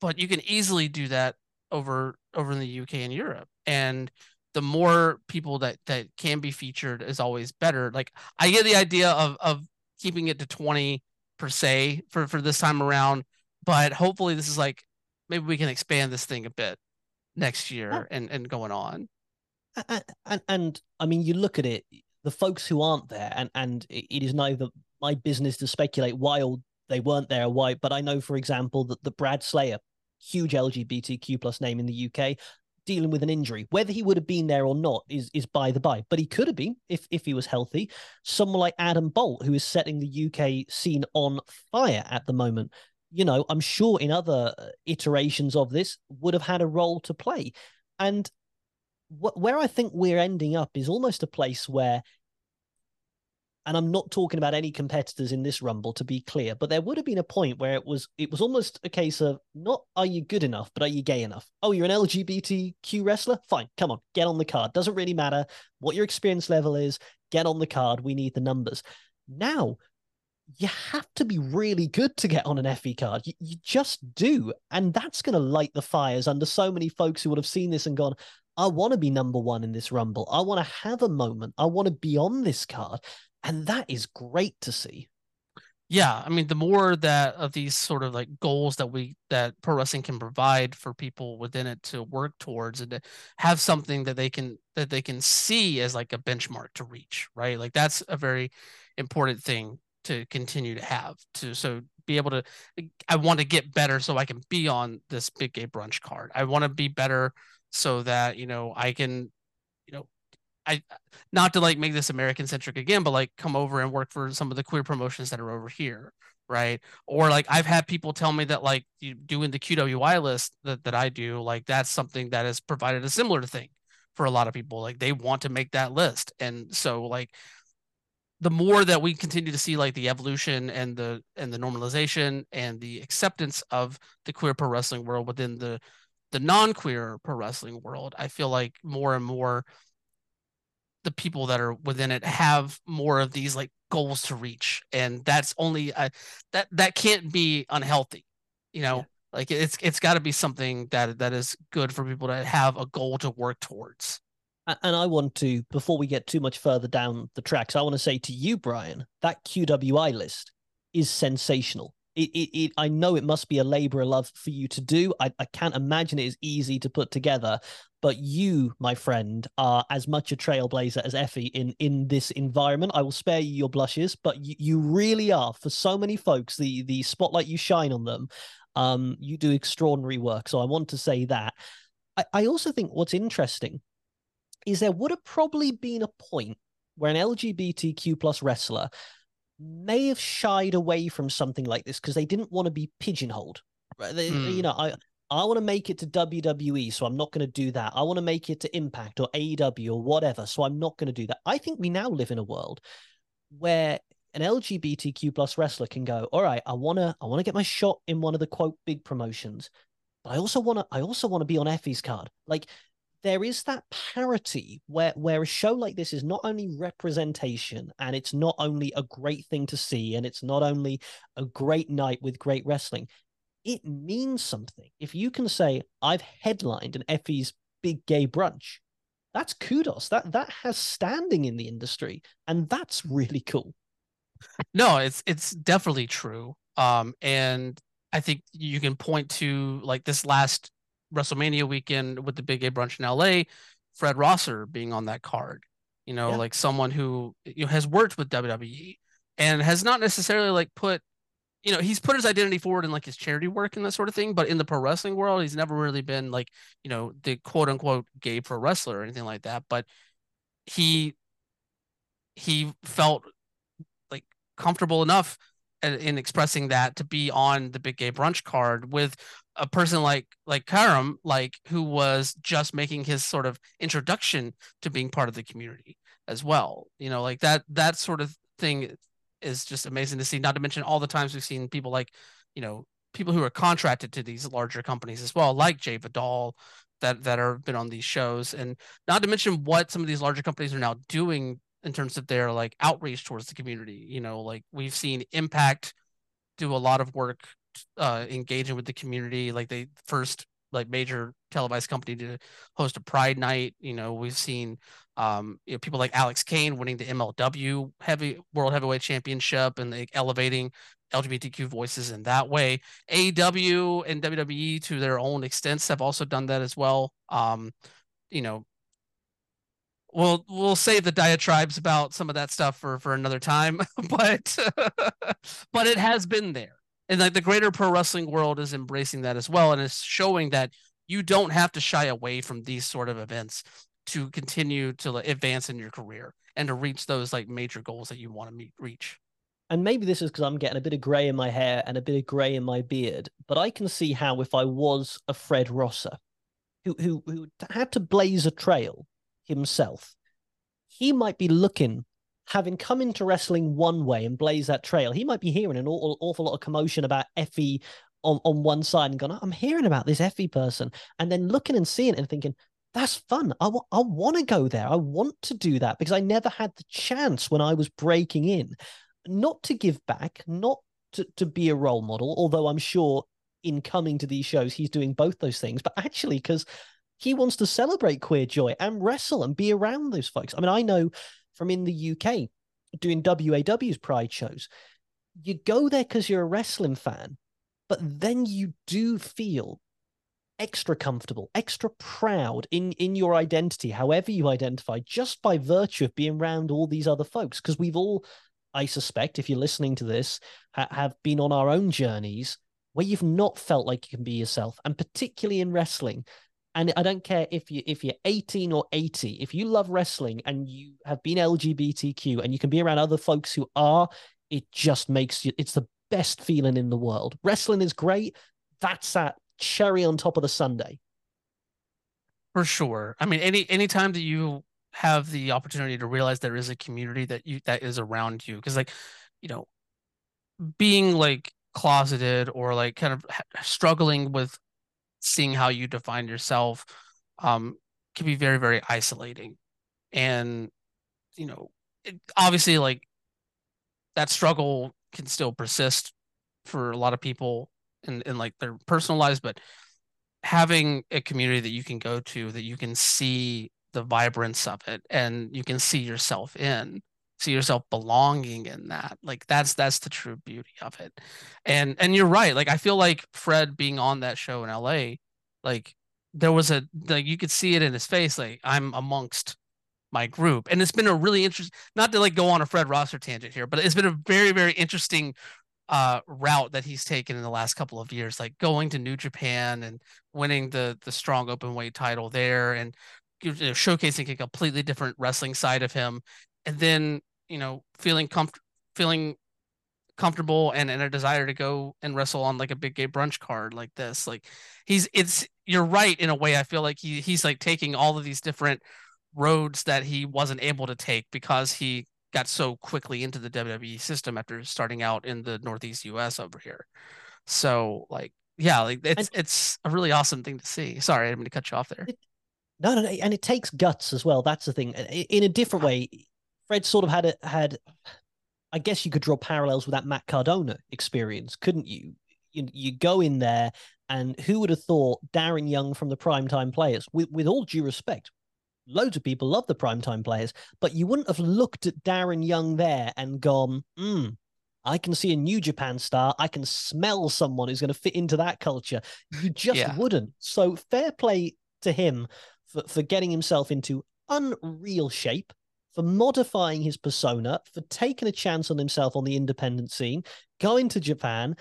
but you can easily do that over over in the UK and Europe and the more people that that can be featured is always better like I get the idea of of keeping it to 20 per se for for this time around but hopefully this is like maybe we can expand this thing a bit next year and and going on. And, and, and I mean, you look at it, the folks who aren't there, and and it is neither my business to speculate why they weren't there, why. But I know, for example, that the Brad Slayer, huge LGBTQ plus name in the UK, dealing with an injury. Whether he would have been there or not is is by the by, but he could have been if if he was healthy. Someone like Adam Bolt, who is setting the UK scene on fire at the moment, you know, I'm sure in other uh, iterations of this would have had a role to play. And wh- where I think we're ending up is almost a place where, and I'm not talking about any competitors in this rumble to be clear, but there would have been a point where it was it was almost a case of not are you good enough, but are you gay enough? Oh, you're an LGBTQ wrestler? Fine, come on, get on the card. Doesn't really matter what your experience level is. Get on the card. We need the numbers. Now you have to be really good to get on an Effy card. You, you just do. And that's going to light the fires under so many folks who would have seen this and gone, I want to be number one in this Rumble. I want to have a moment. I want to be on this card. And that is great to see. Yeah, I mean, the more that of these sort of like goals that we that pro wrestling can provide for people within it to work towards and to have something that they can that they can see as like a benchmark to reach, right? Like that's a very important thing to continue to have to so be able to I want to get better so I can be on this big gay brunch card. I want to be better so that, you know, I can, you know, I not to like make this American centric again, but like come over and work for some of the queer promotions that are over here. Right. Or like I've had people tell me that like you doing the QWI list that, that I do, like that's something that has provided a similar thing for a lot of people. Like they want to make that list. And so like the more that we continue to see like the evolution and the and the normalization and the acceptance of the queer pro wrestling world within the the non-queer pro wrestling world i feel like more and more the people that are within it have more of these like goals to reach and that's only uh, that that can't be unhealthy you know yeah. like it's it's got to be something that that is good for people to have a goal to work towards and I want to, before we get too much further down the tracks, I want to say to you, Brian, that QWI list is sensational. It, it, it, I know it must be a labor of love for you to do. I, I can't imagine it is easy to put together. But you, my friend, are as much a trailblazer as Effy in in this environment. I will spare you your blushes, but you, you really are for so many folks. The the spotlight you shine on them. Um, you do extraordinary work. So I want to say that. I, I also think what's interesting is there would have probably been a point where an LGBTQ plus wrestler may have shied away from something like this because they didn't want to be pigeonholed. They, mm. You know, I I want to make it to WWE, so I'm not going to do that. I want to make it to Impact or AEW or whatever, so I'm not going to do that. I think we now live in a world where an LGBTQ plus wrestler can go, all right, I wanna I wanna get my shot in one of the quote big promotions, but I also wanna I also want to be on Effy's card. Like there is that parity where where a show like this is not only representation and it's not only a great thing to see and it's not only a great night with great wrestling. It means something. If you can say i've headlined an effy's big gay brunch that's kudos. That that has standing in the industry and that's really cool. No it's it's definitely true. Um and I think you can point to like this last WrestleMania weekend with the Big Gay Brunch in LA, Fred Rosser being on that card. You know, yeah. like someone who you know has worked with WWE and has not necessarily like put you know he's put his identity forward in like his charity work and that sort of thing but in the pro wrestling world he's never really been like you know the quote unquote gay pro wrestler or anything like that but he he felt like comfortable enough uh, in expressing that to be on the big gay brunch card with a person like like Karam like who was just making his sort of introduction to being part of the community as well you know like that that sort of thing is just amazing to see not to mention all the times we've seen people like you know people who are contracted to these larger companies as well like Jay Vidal that that are been on these shows and not to mention what some of these larger companies are now doing in terms of their like outreach towards the community. You know, like we've seen Impact do a lot of work uh, engaging with the community. Like they first like major televised company to host a Pride night. You know, we've seen um, you know people like Alex Kane winning the MLW Heavy World Heavyweight Championship and like elevating LGBTQ voices in that way. AEW and WWE to their own extents have also done that as well. Um, you know, we'll we'll save the diatribes about some of that stuff for for another time but but it has been there and like the greater pro wrestling world is embracing that as well and it's showing that you don't have to shy away from these sort of events to continue to advance in your career and to reach those like major goals that you want to meet reach. And maybe this is because I'm getting a bit of gray in my hair and a bit of gray in my beard, but I can see how if I was a Fred Rosser, who who who had to blaze a trail himself, he might be looking, having come into wrestling one way and blaze that trail, he might be hearing an awful, awful lot of commotion about Effy on, on one side and going, I'm hearing about this Effy person. And then looking and seeing it and thinking, that's fun. I, w- I want to go there. I want to do that because I never had the chance when I was breaking in. Not to give back, not to, to be a role model, although I'm sure in coming to these shows, he's doing both those things, but actually, because he wants to celebrate queer joy and wrestle and be around those folks. I mean, I know from in the UK doing WAW's Pride shows, you go there because you're a wrestling fan, but then you do feel extra comfortable, extra proud in in your identity, however you identify, just by virtue of being around all these other folks. Because we've all, I suspect, if you're listening to this, ha- have been on our own journeys where you've not felt like you can be yourself, and particularly in wrestling, and I don't care if you if you're 18 or 80, if you love wrestling and you have been LGBTQ and you can be around other folks who are, it just makes you it's the best feeling in the world. Wrestling is great. That's that cherry on top of the sundae. For sure. I mean, any any time that you have the opportunity to realize there is a community that you that is around you, because like, you know, being like closeted or like kind of struggling with seeing how you define yourself um, can be very very isolating. And you know it, obviously like that struggle can still persist for a lot of people in, in like their personal lives but having a community that you can go to that you can see the vibrance of it and you can see yourself in see yourself belonging in that like that's that's the true beauty of it. And and you're right like i feel like fred being on that show in la like there was a like you could see it in his face like i'm amongst my group. And it's been a really interesting not to like go on a fred rosser tangent here but it's been a very very interesting uh route that he's taken in the last couple of years like going to new japan and winning the the strong open weight title there and you know, showcasing a completely different wrestling side of him and then you know feeling comfortable feeling comfortable and, and a desire to go and wrestle on like a big gay brunch card like this like he's it's you're right in a way i feel like he he's like taking all of these different roads that he wasn't able to take because he got so quickly into the WWE system after starting out in the northeast US over here. So like yeah like it's and, it's a really awesome thing to see. Sorry i'm gonna cut you off there. No no no and it takes guts as well that's the thing. In a different way Fred sort of had a, had, I guess you could draw parallels with that Matt Cardona experience, couldn't you? You, you go in there, and who would have thought Darren Young from the Primetime Players, with, with all due respect, loads of people love the Primetime Players, but you wouldn't have looked at Darren Young there and gone, hmm, I can see a New Japan star. I can smell someone who's going to fit into that culture. You just Yeah. wouldn't. So fair play to him for, for getting himself into unreal shape, for modifying his persona, for taking a chance on himself on the independent scene, going to Japan,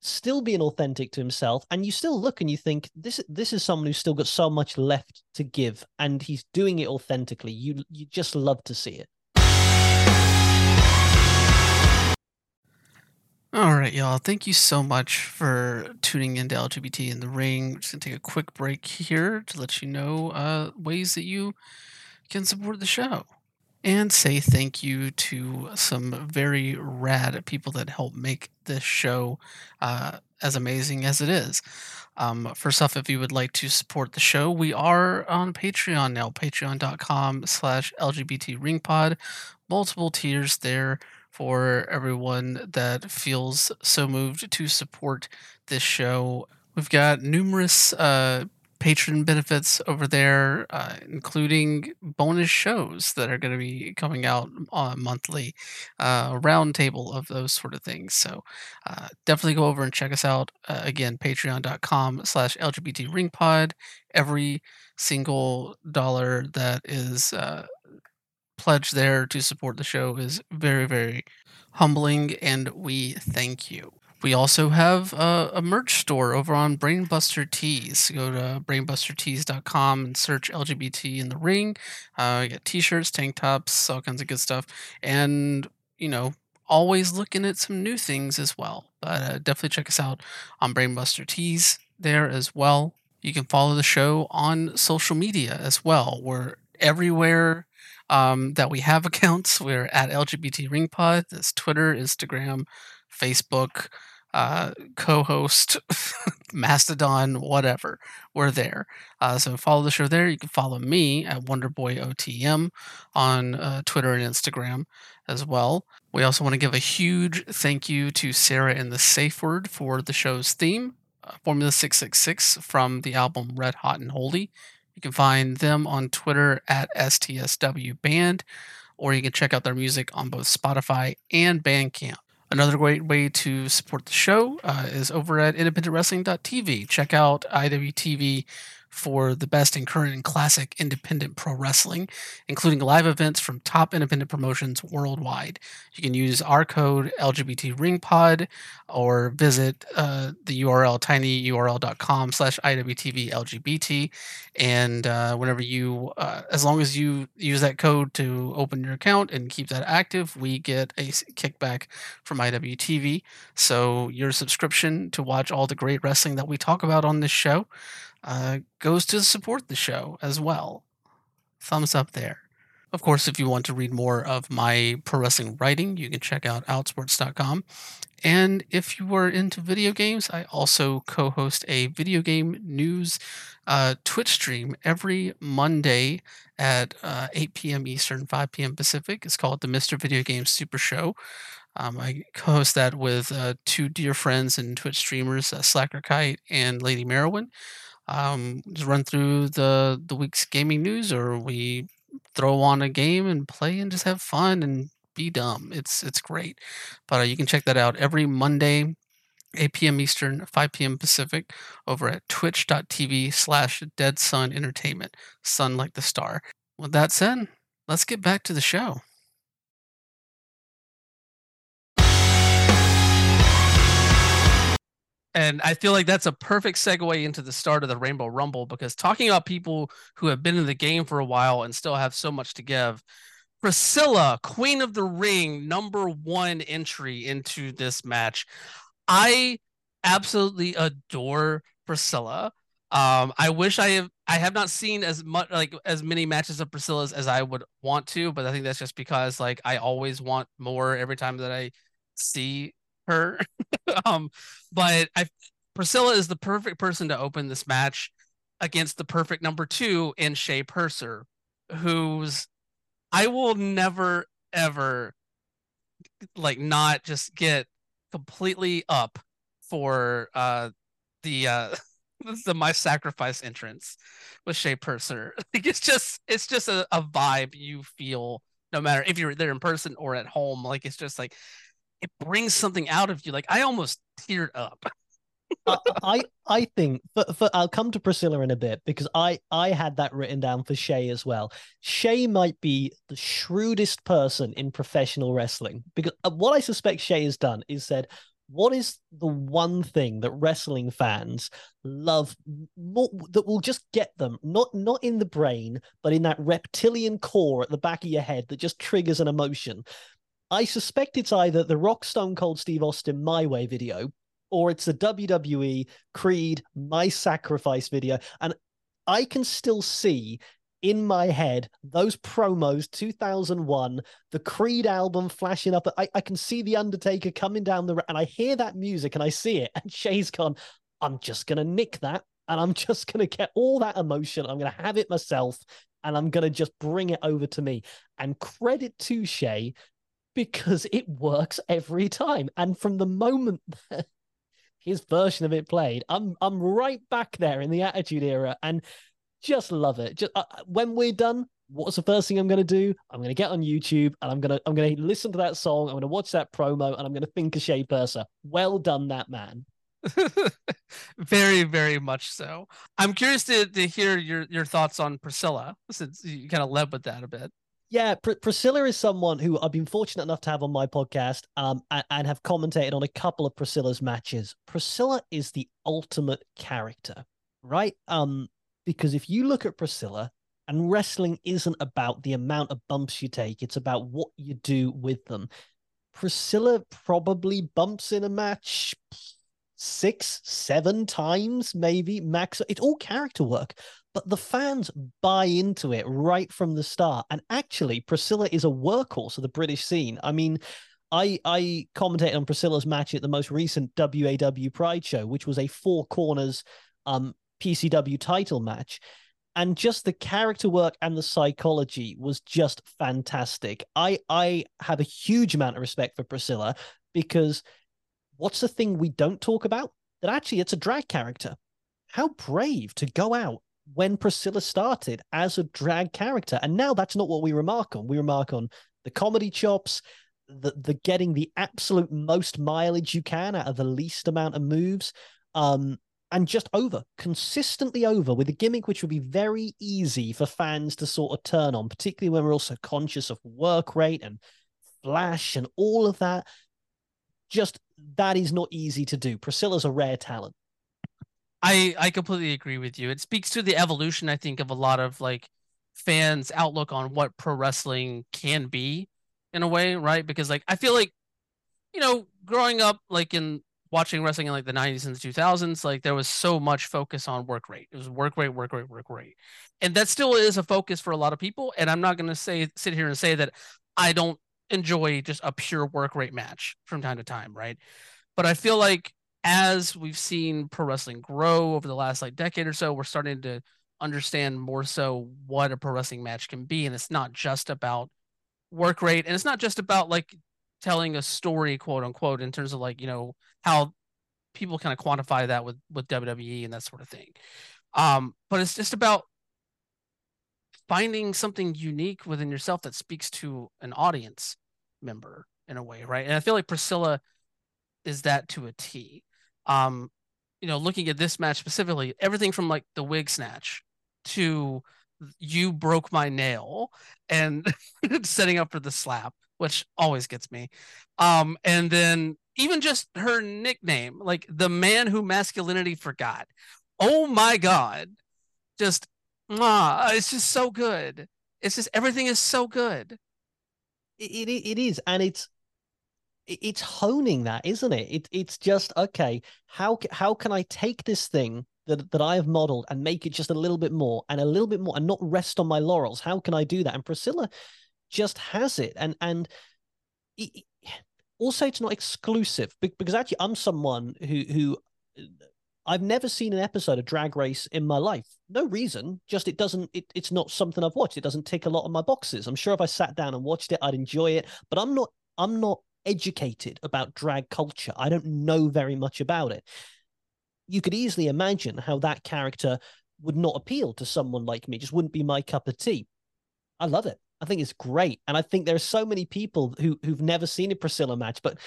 still being authentic to himself. And you still look and you think this this is someone who's still got so much left to give, and he's doing it authentically. You you just love to see it. All right, y'all. Thank you so much for tuning into LGBT in the Ring. We're just gonna take a quick break here to let you know uh, ways that you can support the show and say thank you to some very rad people that help make this show uh, as amazing as it is. Um, first off, if you would like to support the show, we are on Patreon now, patreon.com slash LGBT. Multiple tiers there for everyone that feels so moved to support this show. We've got numerous uh, patron benefits over there, uh, including bonus shows that are going to be coming out uh, monthly, uh, roundtable of those sort of things. So uh, definitely go over and check us out. Uh, again, patreon.com slash LGBT ringpod. Every single dollar that is uh, pledged there to support the show is very, very humbling, and we thank you. We also have a, a merch store over on Brainbuster Tees. Go to brainbustertees.com and search LGBT in the ring. Uh, you get t-shirts, tank tops, all kinds of good stuff, and you know, always looking at some new things as well. But uh, definitely check us out on Brainbuster Tees there as well. You can follow the show on social media as well. We're everywhere um, that we have accounts. We're at LGBT Ringpod. That's Twitter, Instagram, Facebook, uh, co-host, Mastodon, whatever. We're there. Uh, so follow the show there. You can follow me at WonderboyOTM on uh, Twitter and Instagram as well. We also want to give a huge thank you to Sarah and the Safe Word for the show's theme, uh, Formula 666 from the album Red Hot and Holy. You can find them on Twitter at STSW Band, or you can check out their music on both Spotify and Bandcamp. Another great way to support the show uh, is over at independentwrestling.tv. Check out IWTV for the best in current and classic independent pro wrestling, including live events from top independent promotions worldwide. You can use our code LGBTRingPod or visit uh, the URL tinyurl.com slash IWTVLGBT. And uh, whenever you, uh, as long as you use that code to open your account and keep that active, we get a kickback from IWTV. So your subscription to watch all the great wrestling that we talk about on this show uh, goes to support the show as well. Thumbs up there. Of course, if you want to read more of my pro wrestling writing, you can check out outsports.com. And if you are into video games, I also co host a video game news uh, Twitch stream every Monday at uh, 8 p.m. Eastern, 5 p.m. Pacific. It's called the Mr. Video Game Super Show. Um, I co host that with uh, two dear friends and Twitch streamers, uh, Slacker Kite and Lady Merowin um, just run through the the week's gaming news, or we throw on a game and play and just have fun and be dumb. It's it's great. But uh, you can check that out every Monday, 8 p.m. Eastern, 5 p.m. Pacific, over at twitch.tv slash Dead Sun Entertainment. Sun like the star. With that said, let's get back to the show. And I feel like that's a perfect segue into the start of the Rainbow Rumble because talking about people who have been in the game for a while and still have so much to give, Priscilla, Queen of the Ring, number one entry into this match. I absolutely adore Priscilla. Um, I wish I have I have not seen as much like as many matches of Priscilla's as I would want to, but I think that's just because like I always want more every time that I see her. um, but I Priscilla is the perfect person to open this match against the perfect number two in Shay Purser, who's I will never ever like not just get completely up for uh the uh the my sacrifice entrance with Shay Purser. Like it's just it's just a, a vibe you feel no matter if you're there in person or at home. Like it's just like it brings something out of you. Like I almost teared up. I I think for, for I'll come to Priscilla in a bit because I I had that written down for Shay as well. Shay might be the shrewdest person in professional wrestling because uh, what I suspect Shay has done is said, what is the one thing that wrestling fans love more, that will just get them not not in the brain but in that reptilian core at the back of your head that just triggers an emotion I suspect it's either the Rock Stone Cold Steve Austin My Way video or it's the WWE Creed My Sacrifice video. And I can still see in my head those promos 2001 the creed album flashing up. I, I can see the undertaker coming down the road and i hear that music and i see it and shay's gone i'm just gonna nick that and i'm just gonna get all that emotion. I'm gonna have it myself and i'm gonna just bring it over to me. And credit to shay because it works every time and from the moment his version of it played, I'm I'm right back there in the Attitude Era and just love it. Just uh, uh when we're done, what's the first thing I'm going to do? I'm going to get on YouTube and I'm going to I'm going to listen to that song. I'm going to watch that promo and I'm going to think of Shay Purser. Well done, that man. very, very much so. I'm curious to, to hear your your thoughts on Priscilla since you kind of led with that a bit. Yeah, Pr- Priscilla is someone who I've been fortunate enough to have on my podcast um, and, and have commentated on a couple of Priscilla's matches. Priscilla is the ultimate character, right? Um, because if you look at Priscilla, and wrestling isn't about the amount of bumps you take, it's about what you do with them. Priscilla probably bumps in a match six, seven times, maybe max. It's all character work but the fans buy into it right from the start. And actually, Priscilla is a workhorse of the British scene. I mean, I I on Priscilla's match at the most recent WAW Pride show, which was a four corners um PCW title match. And just the character work and the psychology was just fantastic. I I have a huge amount of respect for Priscilla because what's the thing we don't talk about? That actually it's a drag character. How brave to go out when Priscilla started as a drag character. And now that's not what we remark on. We remark on the comedy chops, the, the getting the absolute most mileage you can out of the least amount of moves. Um, and just over, consistently over with a gimmick which would be very easy for fans to sort of turn on, particularly when we're also conscious of work rate and flash and all of that. Just that is not easy to do. Priscilla's a rare talent. I I completely agree with you. It speaks to the evolution, I think, of a lot of like fans' outlook on what pro wrestling can be in a way, right? Because like I feel like, you know, growing up like in watching wrestling in like the 90s and the 2000s, like there was so much focus on work rate. It was work rate, work rate, work rate. And that still is a focus for a lot of people. And I'm not gonna say sit here and say that I don't enjoy just a pure work rate match from time to time, right? But I feel like as we've seen pro wrestling grow over the last like decade or so, we're starting to understand more so what a pro wrestling match can be. And it's not just about work rate and it's not just about like telling a story, quote unquote, in terms of like, you know, how people kind of quantify that with, with WWE and that sort of thing. Um, but it's just about finding something unique within yourself that speaks to an audience member in a way, right? And I feel like Priscilla is that to a T um, you know, looking at this match specifically, everything from like the wig snatch to you broke my nail and setting up for the slap, which always gets me. Um, and then even just her nickname, like the man who masculinity forgot. Oh my god. Just ah, it's just so good. It's just everything is so good. It, it, it is, and it's it's honing that, isn't it? it it's just okay. How how can I take this thing that that I have modeled and make it just a little bit more and a little bit more and not rest on my laurels? How can I do that? And Priscilla just has it, and and it, also it's not exclusive because actually I'm someone who who uh, I've never seen an episode of Drag Race in my life. No reason, just it doesn't. It, it's not something I've watched. It doesn't tick a lot of my boxes. I'm sure if I sat down and watched it, I'd enjoy it. But I'm not. I'm not educated about drag culture. I don't know very much about it. You could easily imagine how that character would not appeal to someone like me, just wouldn't be my cup of tea. I love it. I think it's great. And I think there are so many people who who've never seen a Priscilla match, but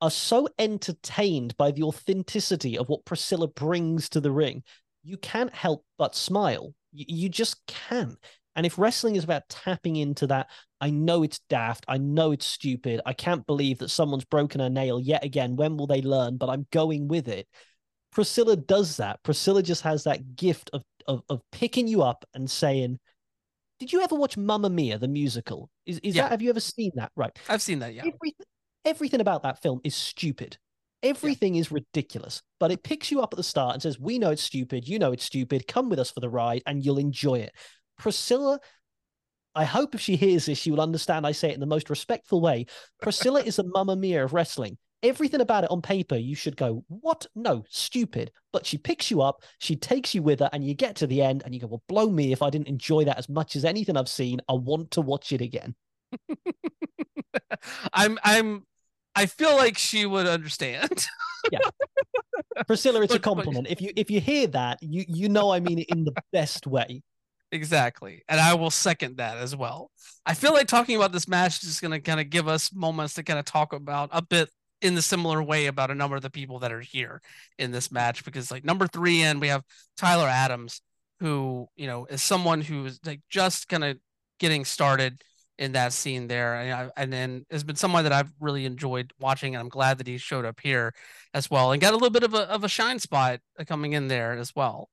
are so entertained by the authenticity of what Priscilla brings to the ring, you can't help but smile. You, you just can't. And if wrestling is about tapping into that, I know it's daft. I know it's stupid. I can't believe that someone's broken a nail yet again. When will they learn? But I'm going with it. Priscilla does that. Priscilla just has that gift of of, of picking you up and saying, "Did you ever watch Mamma Mia the musical? Is is Yeah. that have you ever seen that? Right. I've seen that. Yeah. Everything, everything about that film is stupid. Everything is ridiculous, but it picks you up at the start and says, "We know it's stupid. You know it's stupid. Come with us for the ride, and you'll enjoy it." Priscilla, I hope if she hears this, she will understand. I say it in the most respectful way. Priscilla is the Mamma Mia of wrestling. Everything about it on paper, you should go, "What? No, stupid." But she picks you up, she takes you with her, and you get to the end, and you go, "Well, blow me if I didn't enjoy that as much as anything I've seen. I want to watch it again." I'm. I'm. I feel like she would understand. Yeah. Priscilla, it's a But- but- compliment. If you if you hear that, you you know I mean it in the best way. Exactly. And I will second that as well. I feel like talking about this match is just going to kind of give us moments to kind of talk about a bit in the similar way about a number of the people that are here in this match because like number 3 in we have Tyler Adams who, you know, is someone who is like just kind of getting started in that scene there and, I, and then has been someone that I've really enjoyed watching and I'm glad that he showed up here as well and got a little bit of a of a shine spot uh, coming in there as well.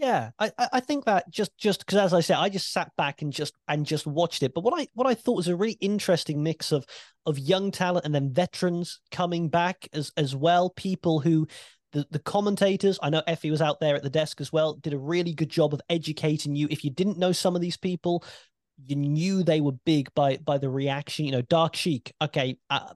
Yeah, I I think that just just because as I said, I just sat back and just and just watched it. But what I what I thought was a really interesting mix of of young talent and then veterans coming back as as well. People who the the commentators, I know Effy was out there at the desk as well, did a really good job of educating you. If you didn't know some of these people, you knew they were big by by the reaction. You know, Dark Sheik. Okay, uh,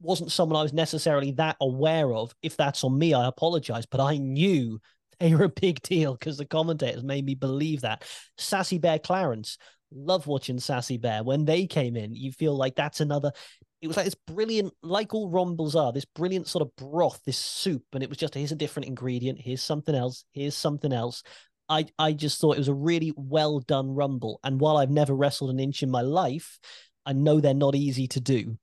wasn't someone I was necessarily that aware of. If that's on me, I apologize, but I knew they were a big deal because the commentators made me believe that. Sassy Bear Clarence, love watching Sassy Bear. When they came in, you feel like that's another. It was like this brilliant, like all rumbles are, this brilliant sort of broth, this soup, and it was just here's a different ingredient, here's something else, here's something else. I I just thought it was a really well done rumble, and while I've never wrestled an inch in my life, I know they're not easy to do.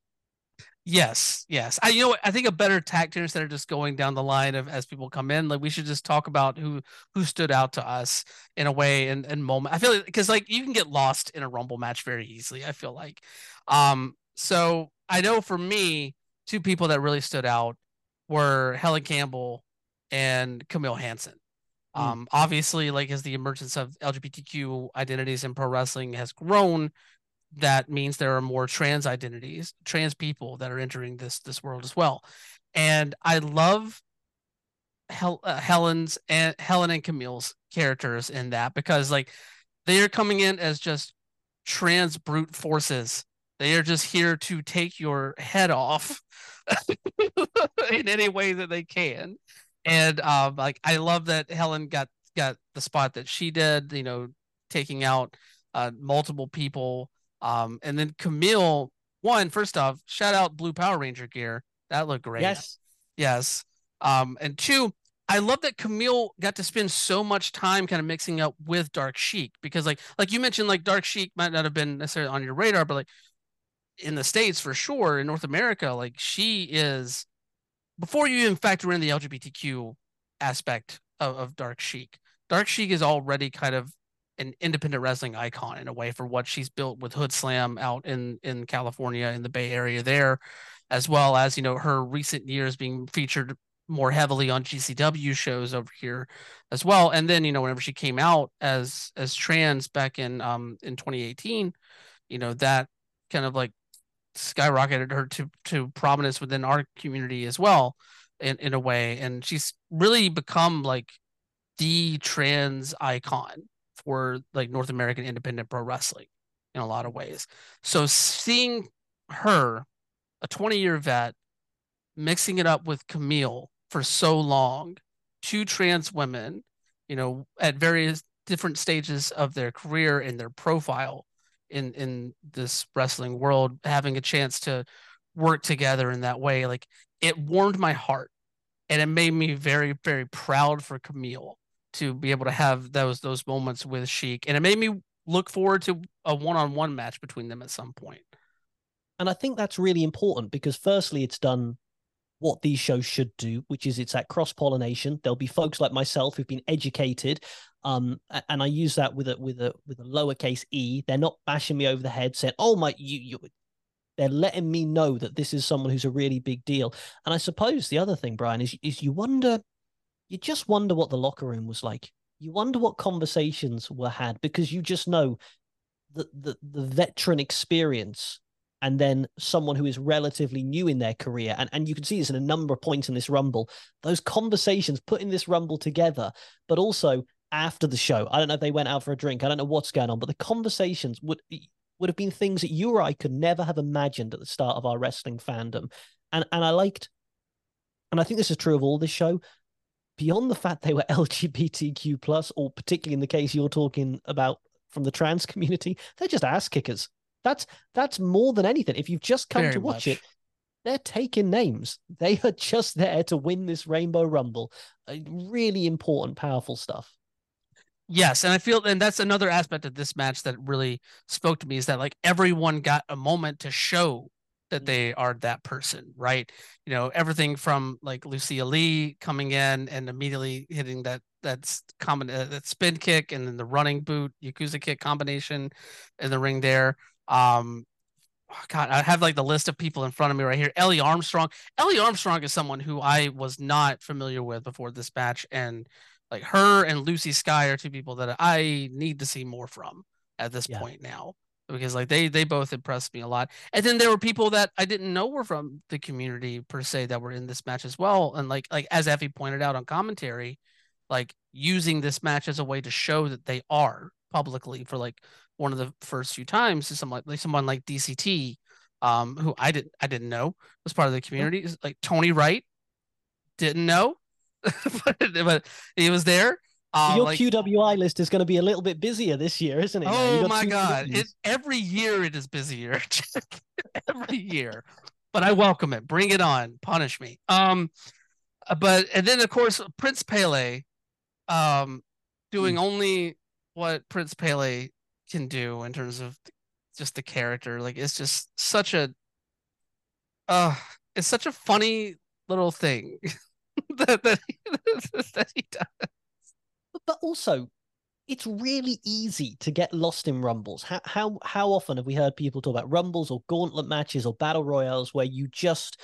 Yes, yes. I you know what, I think a better tactic instead of just going down the line of as people come in, like we should just talk about who who stood out to us in a way and and moment. I feel like because like you can get lost in a rumble match very easily. I feel like, um. So I know for me, two people that really stood out were Helen Campbell and Camille Hansen. Mm. Um, obviously, like as the emergence of LGBTQ identities in pro wrestling has grown, that means there are more trans identities, trans people that are entering this this world as well. And I love Hel- uh, Helen's and Helen and Camille's characters in that because like they are coming in as just trans brute forces. They are just here to take your head off in any way that they can. And um like I love that Helen got got the spot that she did, you know, taking out uh multiple people um, and then Camille, one, first off, shout out Blue Power Ranger gear. That looked great. Yes, Yes. Um, and two, I love that Camille got to spend so much time kind of mixing up with Dark Sheik because like like you mentioned, like Dark Sheik might not have been necessarily on your radar, but like in the States for sure, in North America, like she is before you even factor in the LGBTQ aspect of, of Dark Sheik, Dark Sheik is already kind of an independent wrestling icon in a way for what she's built with Hoodslam out in in California in the Bay Area there, as well as you know her recent years being featured more heavily on GCW shows over here as well. And then you know whenever she came out as as trans back in um in 2018, you know that kind of like skyrocketed her to to prominence within our community as well in in a way and she's really become like the trans icon for like North American independent pro wrestling in a lot of ways. So seeing her, a 20 year vet, mixing it up with Camille for so long, two trans women, you know, at various different stages of their career and their profile in in this wrestling world, having a chance to work together in that way, like it warmed my heart and it made me very, very proud for Camille to be able to have those those moments with Sheik, and it made me look forward to a one-on-one match between them at some point. and I think that's really important because firstly, it's done what these shows should do, which is it's that cross pollination. There'll be folks like myself who've been educated, um, and I use that with a with a with a lowercase e. They're not bashing me over the head saying, "Oh my, you you." They're letting me know that this is someone who's a really big deal. And I suppose the other thing, Brian, is is you wonder, you just wonder what the locker room was like. You wonder what conversations were had because you just know the the, the veteran experience and then someone who is relatively new in their career. And, and you can see this in a number of points in this Rumble. Those conversations, putting this Rumble together, but also after the show. I don't know if they went out for a drink. I don't know what's going on, but the conversations would would have been things that you or I could never have imagined at the start of our wrestling fandom. And and I liked, and I think this is true of all this show. Beyond the fact they were LGBTQ plus, or particularly in the case you're talking about from the trans community, they're just ass kickers. That's that's more than anything. If you've just come Very to watch much. it, they're taking names. They are just there to win this Rainbow Rumble. Really important, powerful stuff. Yes, and I feel and that's another aspect of this match that really spoke to me is that like everyone got a moment to show that Mm. they are that person, right? You know, everything from like Lucia Lee coming in and immediately hitting that that's common uh, that spin kick and then the running boot Yakuza kick combination in the ring there. Um oh, God, I have like the list of people in front of me right here. Ellie Armstrong. Ellie Armstrong is someone who I was not familiar with before this match, and like her and Lucy Sky are two people that I need to see more from at this Yeah. point now because like they they both impressed me a lot. And then there were people that I didn't know were from the community per se that were in this match as well. And like like as Effy pointed out on commentary, like using this match as a way to show that they are publicly for like one of the first few times to someone like someone like DCT, um, who I didn't I didn't know was part of the community. Like Tony Wright, didn't know, but, but he was there. Um, Your like, QWI list is going to be a little bit busier this year, isn't it? Oh my god! It, every year it is busier. every year, but I welcome it. Bring it on. Punish me. Um, uh, but and then of course Prince Pele, um, doing Hmm. only what Prince Pele can do in terms of just the character. Like it's just such a, uh, it's such a funny little thing that that he, that he does. But- also it's really easy to get lost in rumbles. How how how often have we heard people talk about rumbles or gauntlet matches or battle royales where you just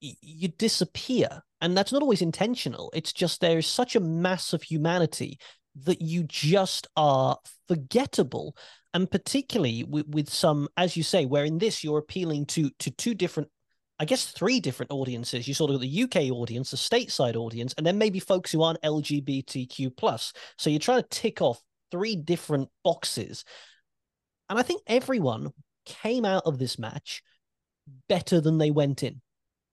you disappear? And that's not always intentional. It's just there is such a mass of humanity that you just are forgettable. And particularly with, with some as you say where in this you're appealing to to two different I guess three different audiences. You sort of got the UK audience, the stateside audience, and then maybe folks who aren't LGBTQ plus. So you're trying to tick off three different boxes. And I think everyone came out of this match better than they went in,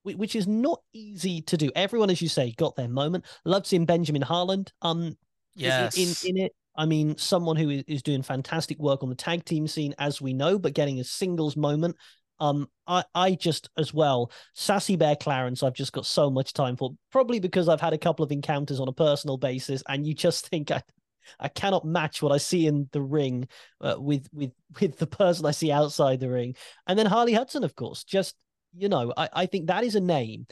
which is not easy to do. Everyone, as you say, got their moment. Loved seeing Benjamin Harland um Yes. in, in it. I mean, someone who is doing fantastic work on the tag team scene, as we know, but getting a singles moment. Um, I, I just as well, Sassy Bear Clarence, I've just got so much time for, probably because I've had a couple of encounters on a personal basis, and you just think I, I cannot match what I see in the ring uh, with with with the person I see outside the ring. And then Harley Hudson, of course, just you know, I, I think that is a name.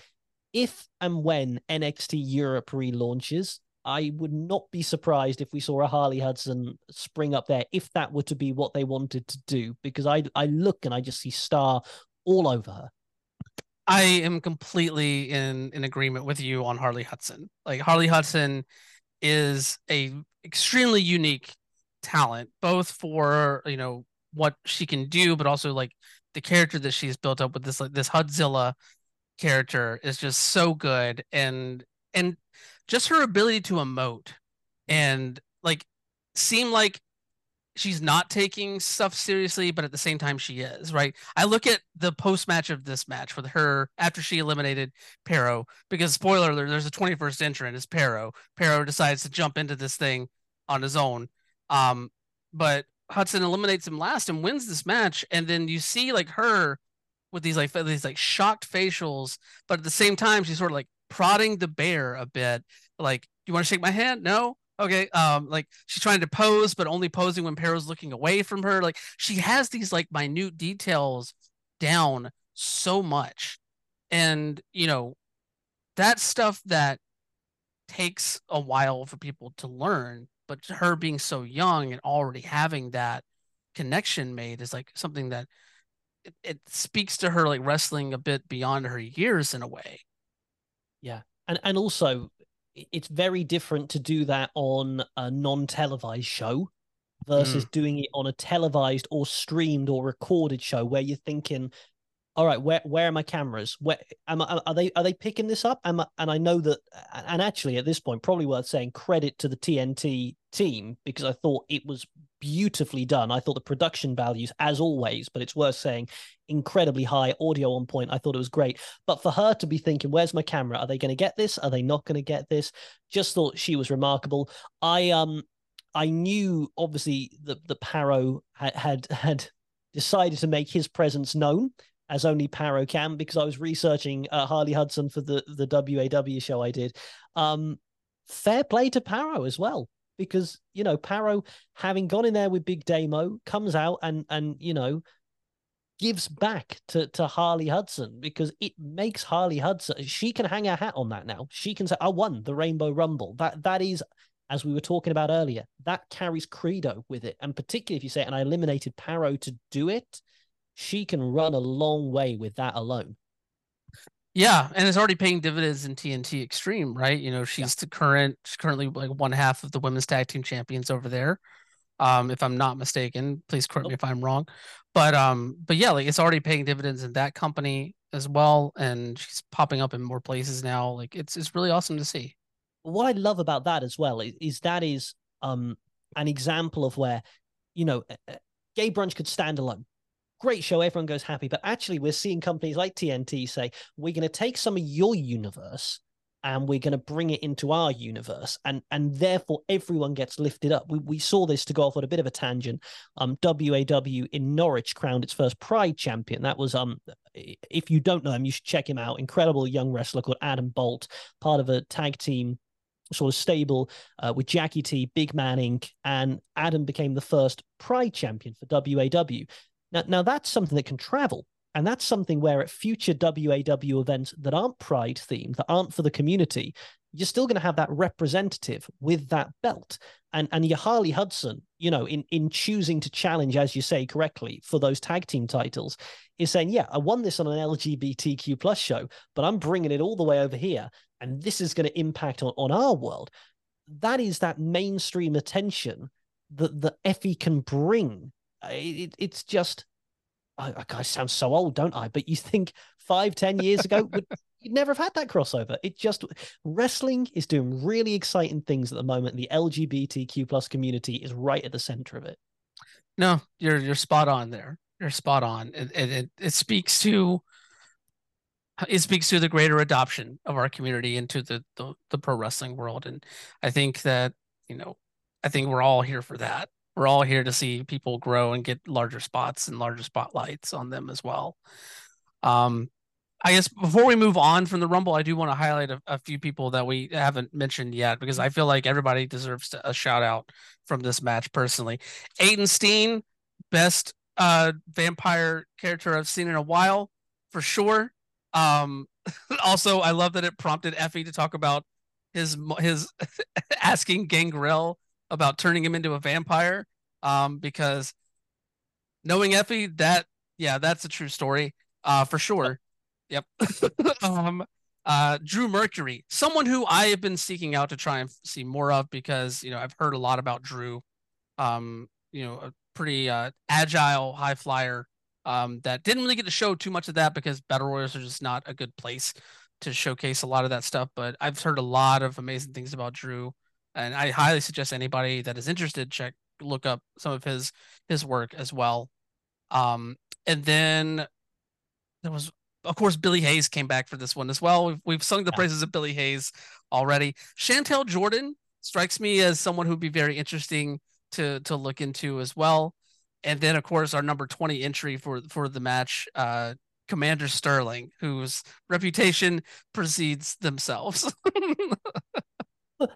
If and when NXT Europe relaunches, I would not be surprised if we saw a Harley Hudson spring up there if that were to be what they wanted to do. Because I I look and I just see Star all over her. I am completely in in agreement with you on Harley Hudson. Like Harley Hudson is a extremely unique talent, both for you know what she can do, but also like the character that she's built up with this like this Hudzilla character is just so good, and and just her ability to emote and like seem like she's not taking stuff seriously, but at the same time she is, right? I look at the post match of this match with her after she eliminated Parrow, because spoiler alert, there's a 21st entrant, is Parrow. Parrow decides to jump into this thing on his own. Um, but Hudson eliminates him last and wins this match, and then you see like her with these like these like shocked facials, but at the same time she's sort of like prodding the bear a bit, like, do "You want to shake my hand? No." Okay, um, like she's trying to pose, but only posing when Parrow's looking away from her. Like she has these like minute details down so much, and you know that stuff that takes a while for people to learn. But her being so young and already having that connection made is like something that it, it speaks to her like wrestling a bit beyond her years in a way. Yeah. And and also it's very different to do that on a non-televised show versus mm. doing it on a televised or streamed or recorded show where you're thinking all right where where are my cameras where am I, are they are they picking this up am I, and i know that and actually at this point probably worth saying credit to the tnt team because i thought it was beautifully done. I thought the production values as always but it's worth saying incredibly high audio on point. I thought it was great. But for her to be thinking where's my camera? Are they going to get this? Are they not going to get this? Just thought she was remarkable. I um i knew obviously that the parrow had had, had decided to make his presence known as only Parrow can because I was researching uh, Harley Hudson for the the WAW show I did. Um, fair play to Parrow as well because you know Parrow having gone in there with Big Damo comes out and and you know gives back to to Harley Hudson because it makes Harley Hudson she can hang her hat on that now. She can say I won the Rainbow Rumble. That that is as we were talking about earlier, that carries credo with it. And particularly if you say, and I eliminated Parrow to do it, she can run a long way with that alone. Yeah, and it's already paying dividends in TNT Extreme, right? You know, she's yeah. the current, she's currently like one half of the women's tag team champions over there. Um, if I'm not mistaken, please correct me if I'm wrong. But um, but yeah, like it's already paying dividends in that company as well, and she's popping up in more places now. Like it's it's really awesome to see. What I love about that as well is, is that is um an example of where, you know, Gay Brunch could stand alone great show, everyone goes happy. But actually, we're seeing companies like TNT say, we're going to take some of your universe and we're going to bring it into our universe and and therefore everyone gets lifted up we, we saw this to go off on a bit of a tangent um waw in norwich crowned its first pride champion that was um if you don't know him you should check him out incredible young wrestler called adam bolt part of a tag team sort of stable uh, with Jackie T, Big Man Inc., and Adam became the first Pride champion for WAW. Now, now that's something that can travel. And that's something where at future WAW events that aren't pride themed, that aren't for the community, you're still going to have that representative with that belt. And and your Harley Hudson, you know, in in choosing to challenge, as you say correctly, for those tag team titles, is saying, yeah, I won this on an LGBTQ plus show, but I'm bringing it all the way over here, and this is going to impact on, on our world. That is that mainstream attention that the Effy can bring it, it's just I, I sound so old, don't I? But you think five, ten years ago, would, you'd never have had that crossover. It just wrestling is doing really exciting things at the moment. The LGBTQ plus community is right at the center of it. No, you're you're spot on there. You're spot on. It it, it speaks to it speaks to the greater adoption of our community into the, the the pro wrestling world, and I think that you know I think we're all here for that we're all here to see people grow and get larger spots and larger spotlights on them as well. Um, I guess before we move on from the Rumble, I do want to highlight a, a few people that we haven't mentioned yet because I feel like everybody deserves a shout out from this match personally. Aiden Steen, best uh, vampire character I've seen in a while for sure. Um, also, I love that it prompted Effy to talk about his his asking Gangrel about turning him into a vampire um, because knowing Effy, that yeah, that's a true story uh, for sure. Yep. um, uh, Drew Mercury, someone who I have been seeking out to try and see more of because you know I've heard a lot about Drew. Um, you know, a pretty uh, agile high flyer. Um, that didn't really get to show too much of that because battle royals are just not a good place to showcase a lot of that stuff. But I've heard a lot of amazing things about Drew and I highly suggest anybody that is interested check look up some of his his work as well. Um, and then there was of course Billy Hayes came back for this one as well. We've we've sung the praises of Billy Hayes already. Chantel Jordan strikes me as someone who'd be very interesting to to look into as well. And then of course our number 20 entry for for the match uh Commander Sterling, whose reputation precedes themselves.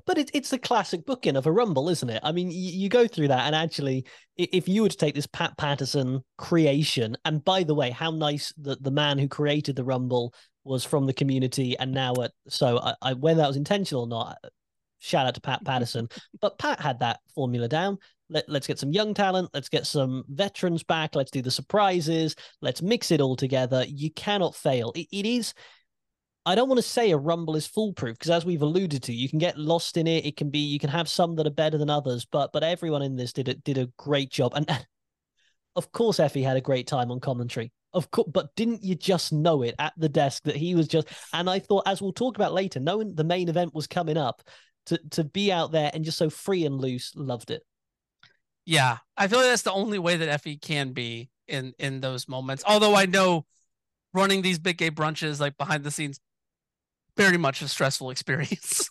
But it, it's the classic booking of a rumble, isn't it? I mean, you, you, go through that, and actually, if you were to take this Pat Patterson creation, and by the way, how nice that the man who created the rumble was from the community, and now at so I, I when that was intentional or not, shout out to Pat Patterson. but Pat had that formula down. Let, let's get some young talent. Let's get some veterans back. Let's do the surprises. Let's mix it all together. You cannot fail. it, it is. I don't want to say a rumble is foolproof because, as we've alluded to, you can get lost in it. It can be you can have some that are better than others, but but everyone in this did a, did a great job. And of course, Effy had a great time on commentary. Of course, but didn't you just know it at the desk that he was just? And I thought, as we'll talk about later, knowing the main event was coming up, to to be out there and just so free and loose, loved it. Yeah, I feel like that's the only way that Effy can be in in those moments. Although I know running these big gay brunches like behind the scenes very much a stressful experience.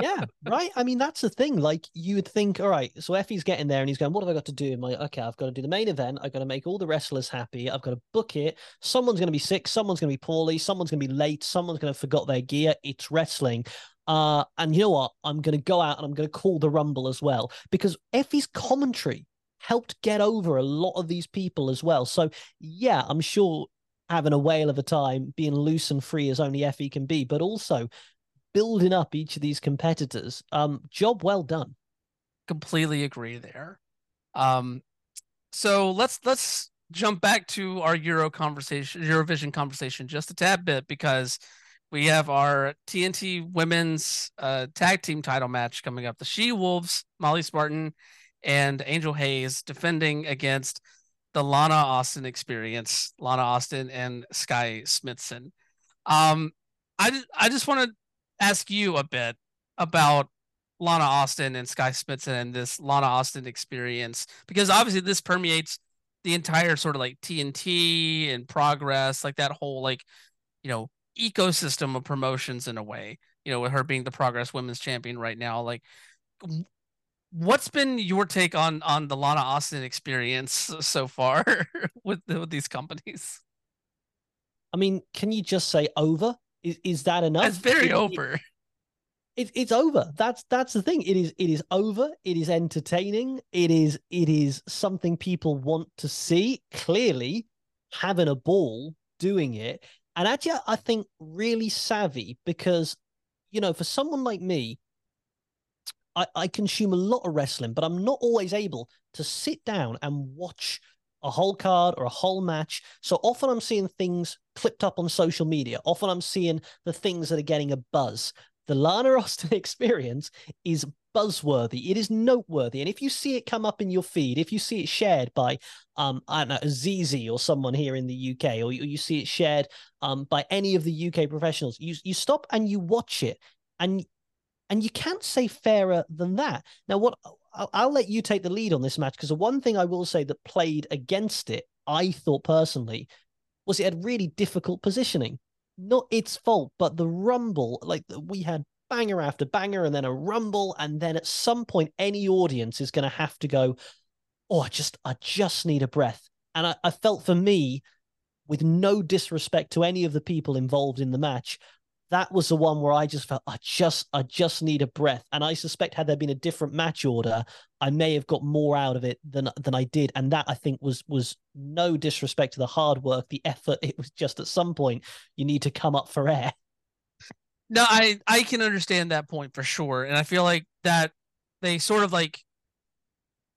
yeah, right. I mean, that's the thing. Like, you would think, all right, so Effy's getting there and he's going, what have I got to do? Like, okay, I've got to do the main event. I've got to make all the wrestlers happy. I've got to book it. Someone's going to be sick. Someone's going to be poorly. Someone's going to be late. Someone's going to forgot their gear. It's wrestling. Uh, and you know what? I'm going to go out and I'm going to call the Rumble as well because Effy's commentary helped get over a lot of these people as well. So, yeah, I'm sure having a whale of a time, being loose and free as only Effy can be, but also building up each of these competitors. Um, job well done. Completely agree there. Um, so let's let's jump back to our Euro conversation, Eurovision conversation, just a tad bit because we have our TNT Women's uh, Tag Team Title match coming up. The She Wolves, Molly Spartan, and Angel Hayes defending against the Lana Austin experience, Lana Austin and Skye Smitson. Um, I I just want to ask you a bit about Lana Austin and Skye Smitson and this Lana Austin experience because obviously this permeates the entire sort of like TNT and progress, like that whole like you know ecosystem of promotions in a way. You know, with her being the Progress Women's Champion right now, like what's been your take on on the Lana Austin experience so far with with these companies? I mean, can you just say over? Is is that enough? It's very it, over. It, it, it's over. That's that's the thing. It is it is over. It is entertaining. It is it is something people want to see. Clearly, having a ball doing it, and actually, I think really savvy because you know, for someone like me I, I consume a lot of wrestling, but I'm not always able to sit down and watch a whole card or a whole match. So often I'm seeing things clipped up on social media. Often I'm seeing the things that are getting a buzz. The Lana Austin experience is buzzworthy. It is noteworthy. And if you see it come up in your feed, if you see it shared by, um, I don't know, ZZ or someone here in the UK, or you, you see it shared um, by any of the UK professionals, you, you stop and you watch it and and you can't say fairer than that. Now, what I'll, I'll let you take the lead on this match because the one thing I will say that played against it, I thought personally, was it had really difficult positioning. Not its fault, but the rumble, like we had banger after banger and then a rumble, and then at some point, any audience is going to have to go, "Oh, I just, I just need a breath." And I, I felt for me, with no disrespect to any of the people involved in the match, that was the one where I just felt I just I just need a breath. And I suspect had there been a different match order, I may have got more out of it than than I did. And that I think was was no disrespect to the hard work, the effort. It was just at some point you need to come up for air. No, I I can understand that point for sure. And I feel like that they sort of like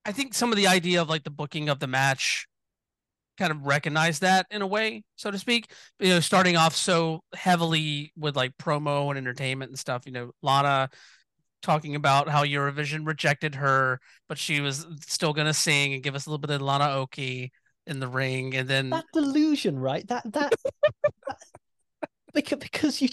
I think some of the idea of like the booking of the match kind of recognize that in a way, so to speak. You know, starting off so heavily with like promo and entertainment and stuff. You know, Lana talking about how Eurovision rejected her, but she was still gonna sing and give us a little bit of Lana-oke in the ring, and then that delusion, right? That that, that because because you.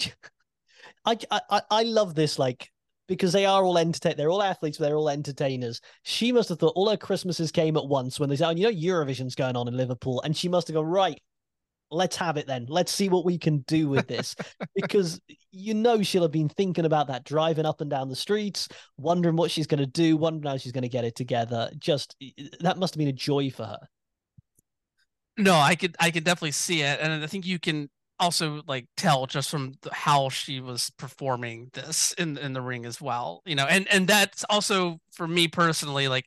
I, I I love this like because they are all entertain. They're all athletes, but they're all entertainers. She must have thought all her Christmases came at once when they said, oh, "You know, Eurovision's going on in Liverpool," and she must have gone right. Let's have it then. Let's see what we can do with this, because you know she'll have been thinking about that, driving up and down the streets, wondering what she's going to do, wondering how she's going to get it together. Just that must have been a joy for her. No, I could I could definitely see it, and I think you can also like tell just from how she was performing this in in the ring as well you know and and that's also for me personally like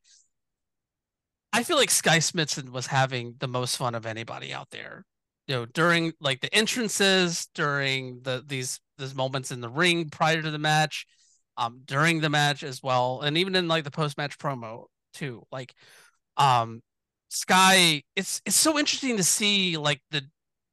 i feel like skye smitson was having the most fun of anybody out there you know during like the entrances during the these these moments in the ring prior to the match um during the match as well and even in like the post match promo too like um sky it's it's so interesting to see like the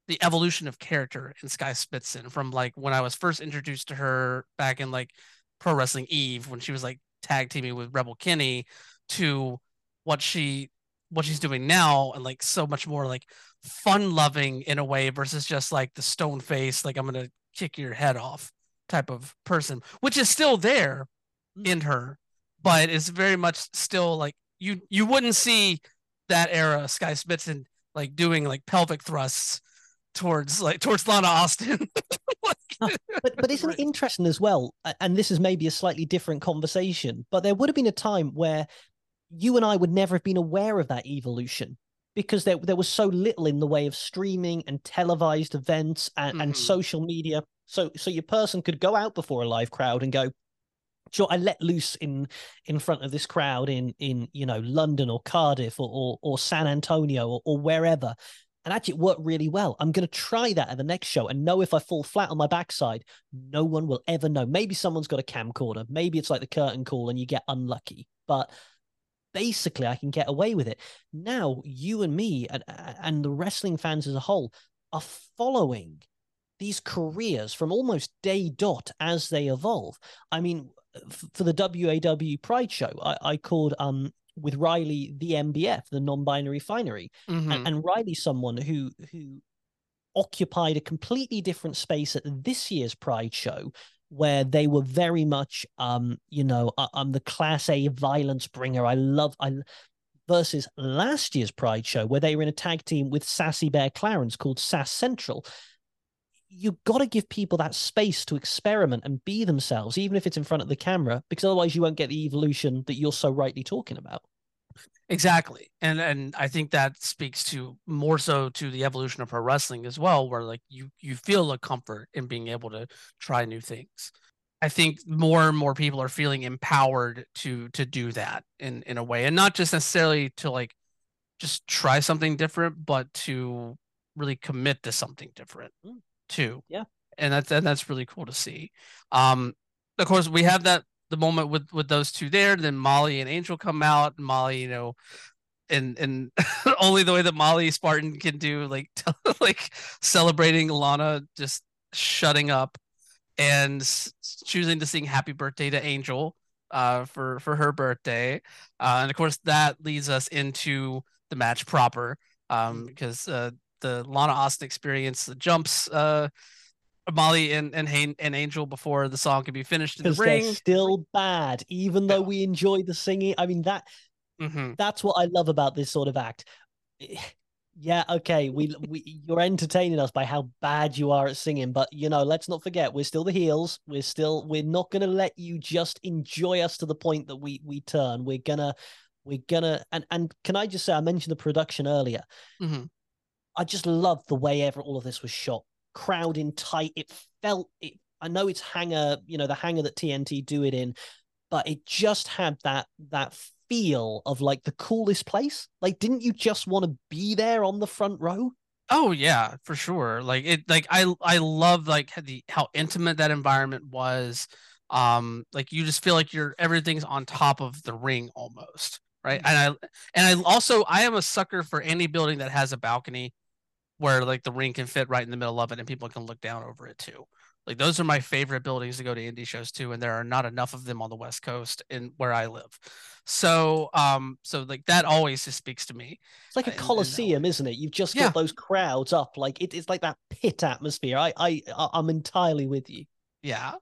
the evolution of character in Skye Smitson from like when I was first introduced to her back in like Pro Wrestling Eve when she was like tag teaming with Rebel Kenny to what she what she's doing now and like so much more like fun loving in a way versus just like the stone face like I'm gonna kick your head off type of person, which is still there mm. in her, but it's very much still like you you wouldn't see that era Skye Smitson like doing like pelvic thrusts towards like towards Lana Austin. but but isn't it interesting as well? And this is maybe a slightly different conversation, but there would have been a time where you and I would never have been aware of that evolution because there there was so little in the way of streaming and televised events and, mm-hmm. and social media. So so your person could go out before a live crowd and go, sure, I let loose in in front of this crowd in in you know London or Cardiff or or, or San Antonio or, or wherever. And actually, it worked really well. I'm going to try that at the next show and know if I fall flat on my backside, no one will ever know. Maybe someone's got a camcorder. Maybe it's like the curtain call and you get unlucky. But basically I can get away with it. Now you and me and, and the wrestling fans as a whole are following these careers from almost day dot as they evolve. I mean, for the WAW Pride show, I, I called um with Riley the MBF, the non-binary finery, mm-hmm. and, and Riley someone who who occupied a completely different space at this year's Pride show where they were very much um you know I, am the class a violence bringer. I love i versus last year's pride show where they were in a tag team with sassy bear clarence called sass central. You've got to give people that space to experiment and be themselves even if it's in front of the camera because otherwise you won't get the evolution that you're so rightly talking about Exactly. And and I think that speaks to more so to the evolution of pro wrestling as well, where like you you feel a comfort in being able to try new things. I think more and more people are feeling empowered to to do that in in a way and not just necessarily to like just try something different, but to really commit to something different mm. too. Yeah. And that's and that's really cool to see. Um of course we have that the moment with with those two there. Then Molly and Angel come out. And Molly, you know, and and only the way that Molly Spartan can do, like like celebrating Lana just shutting up and choosing to sing "Happy Birthday" to Angel uh, for for her birthday, uh, and of course that leads us into the match proper um, because uh, the Lana Austin experience, the jumps. Molly and and and Angel before the song can be finished in the ring. They're still bad, even though we enjoy the singing. I mean that mm-hmm. that's what I love about this sort of act. Yeah, okay, we, we you're entertaining us by how bad you are at singing, but you know, let's not forget we're still the heels. We're still we're not gonna let you just enjoy us to the point that we we turn. We're gonna we're gonna and and can I just say I mentioned the production earlier. Mm-hmm. I just love the way ever all of this was shot crowd in tight. It felt it. I know it's hangar, you know, the hangar that TNT do it in, but it just had that that feel of like the coolest place. Like, didn't you just want to be there on the front row? Oh yeah, for sure. Like it like I I love like the how intimate that environment was. Um like you just feel like you're everything's on top of the ring almost, right? Mm-hmm. And I and I also I am a sucker for any building that has a balcony where like the ring can fit right in the middle of it and people can look down over it too. Like those are my favorite buildings to go to indie shows too, and there are not enough of them on the West Coast in where I live. So, um, so like that always just speaks to me. It's like a coliseum, isn't it? You've just got yeah. those crowds up, like it, it's like that pit atmosphere. I, I, I'm entirely with you. Yeah.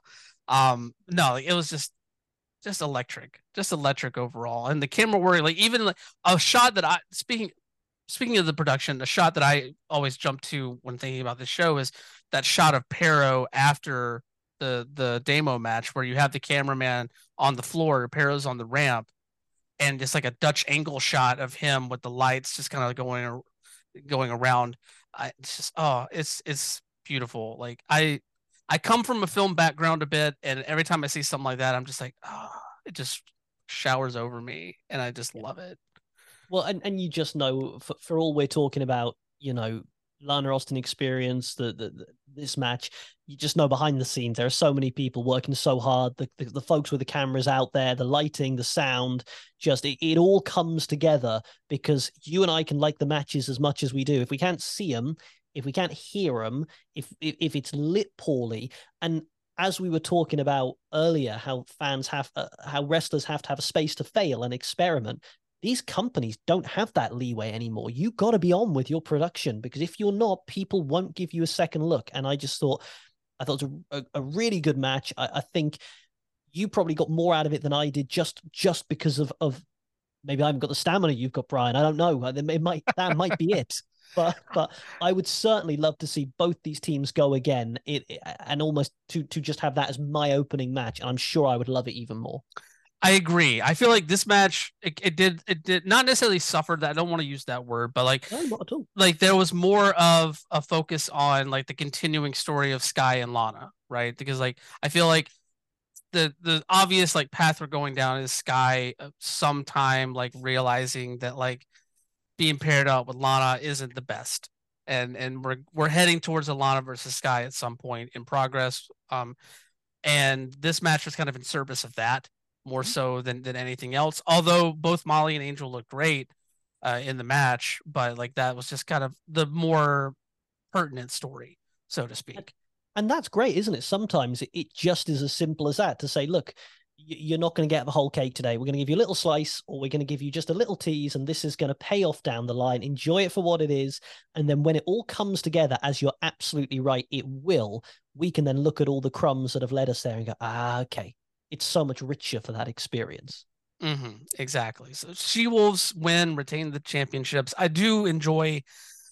Um, no, it was just, just electric, just electric overall, and the camera work, like even like a shot that I speaking speaking of the production, a shot that I always jump to when thinking about this show is that shot of Parrow after the the Damo match where you have the cameraman on the floor, Parrow's on the ramp, and just like a Dutch angle shot of him with the lights just kind of going going around. I, it's just oh, it's it's beautiful. Like I I come from a film background a bit, and every time I see something like that, I'm just like, oh, it just showers over me, and I just love it. Well, and, and you just know for, for all we're talking about, you know, Lana Austin experience, the, the, the, this match, you just know behind the scenes there are so many people working so hard. The, the, the folks with the cameras out there, the lighting, the sound, just it, it all comes together because you and I can like the matches as much as we do. If we can't see them, if we can't hear them, if if, if it's lit poorly, and as we were talking about earlier, how fans have, uh, how wrestlers have to have a space to fail and experiment these companies don't have that leeway anymore. You got to be on with your production because if you're not, people won't give you a second look. And I just thought, I thought it was a, a really good match. I, I, think you probably got more out of it than I did, just just because of of maybe I haven't got the stamina you've got, Brian. I don't know. Uh, it might that might be it. But but I would certainly love to see both these teams go again. It, and almost to to just have that as my opening match, and I'm sure I would love it even more. I agree. I feel like this match it, it did it did not necessarily suffer that I don't want to use that word, but like no, not at all. like there was more of a focus on like the continuing story of Skye and Lana, right? Because like I feel like the the obvious like path we're going down is Skye uh, sometime like realizing that like being paired up with Lana isn't the best. And and we're we're heading towards a Lana versus Skye at some point in progress. Um and this match was kind of in service of that more mm-hmm. so than than anything else. Although both Molly and Angel looked great uh, in the match, but like that was just kind of the more pertinent story, so to speak. And that's great, isn't it? Sometimes it just is as simple as that to say, look, you're not going to get the whole cake today. We're going to give you a little slice, or we're going to give you just a little tease, and this is going to pay off down the line. Enjoy it for what it is. And then when it all comes together, as you're absolutely right, it will, we can then look at all the crumbs that have led us there and go, ah, okay, it's so much richer for that experience. Mm-hmm, exactly. So She Wolves win, retain the championships. I do enjoy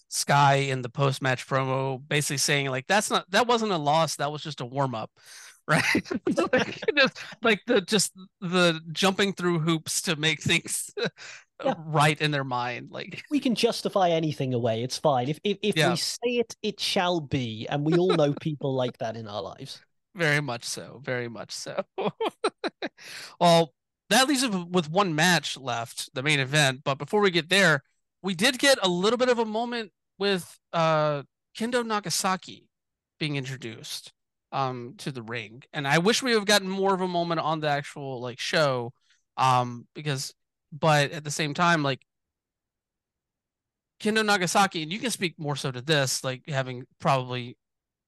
Skye in the post match promo, basically saying like that's not that wasn't a loss, that was just a warm up, right? like, just, like the just the jumping through hoops to make things yeah. right in their mind. Like we can justify anything away. It's fine. If if, if yeah. we say it, it shall be, and we all know people like that in our lives. Very much so. Very much so. well, that leaves us with one match left, the main event. But before we get there, we did get a little bit of a moment with uh, Kendo Nagasaki being introduced um, to the ring, and I wish we have gotten more of a moment on the actual like show, um, because. But at the same time, like Kendo Nagasaki, and you can speak more so to this, like having probably,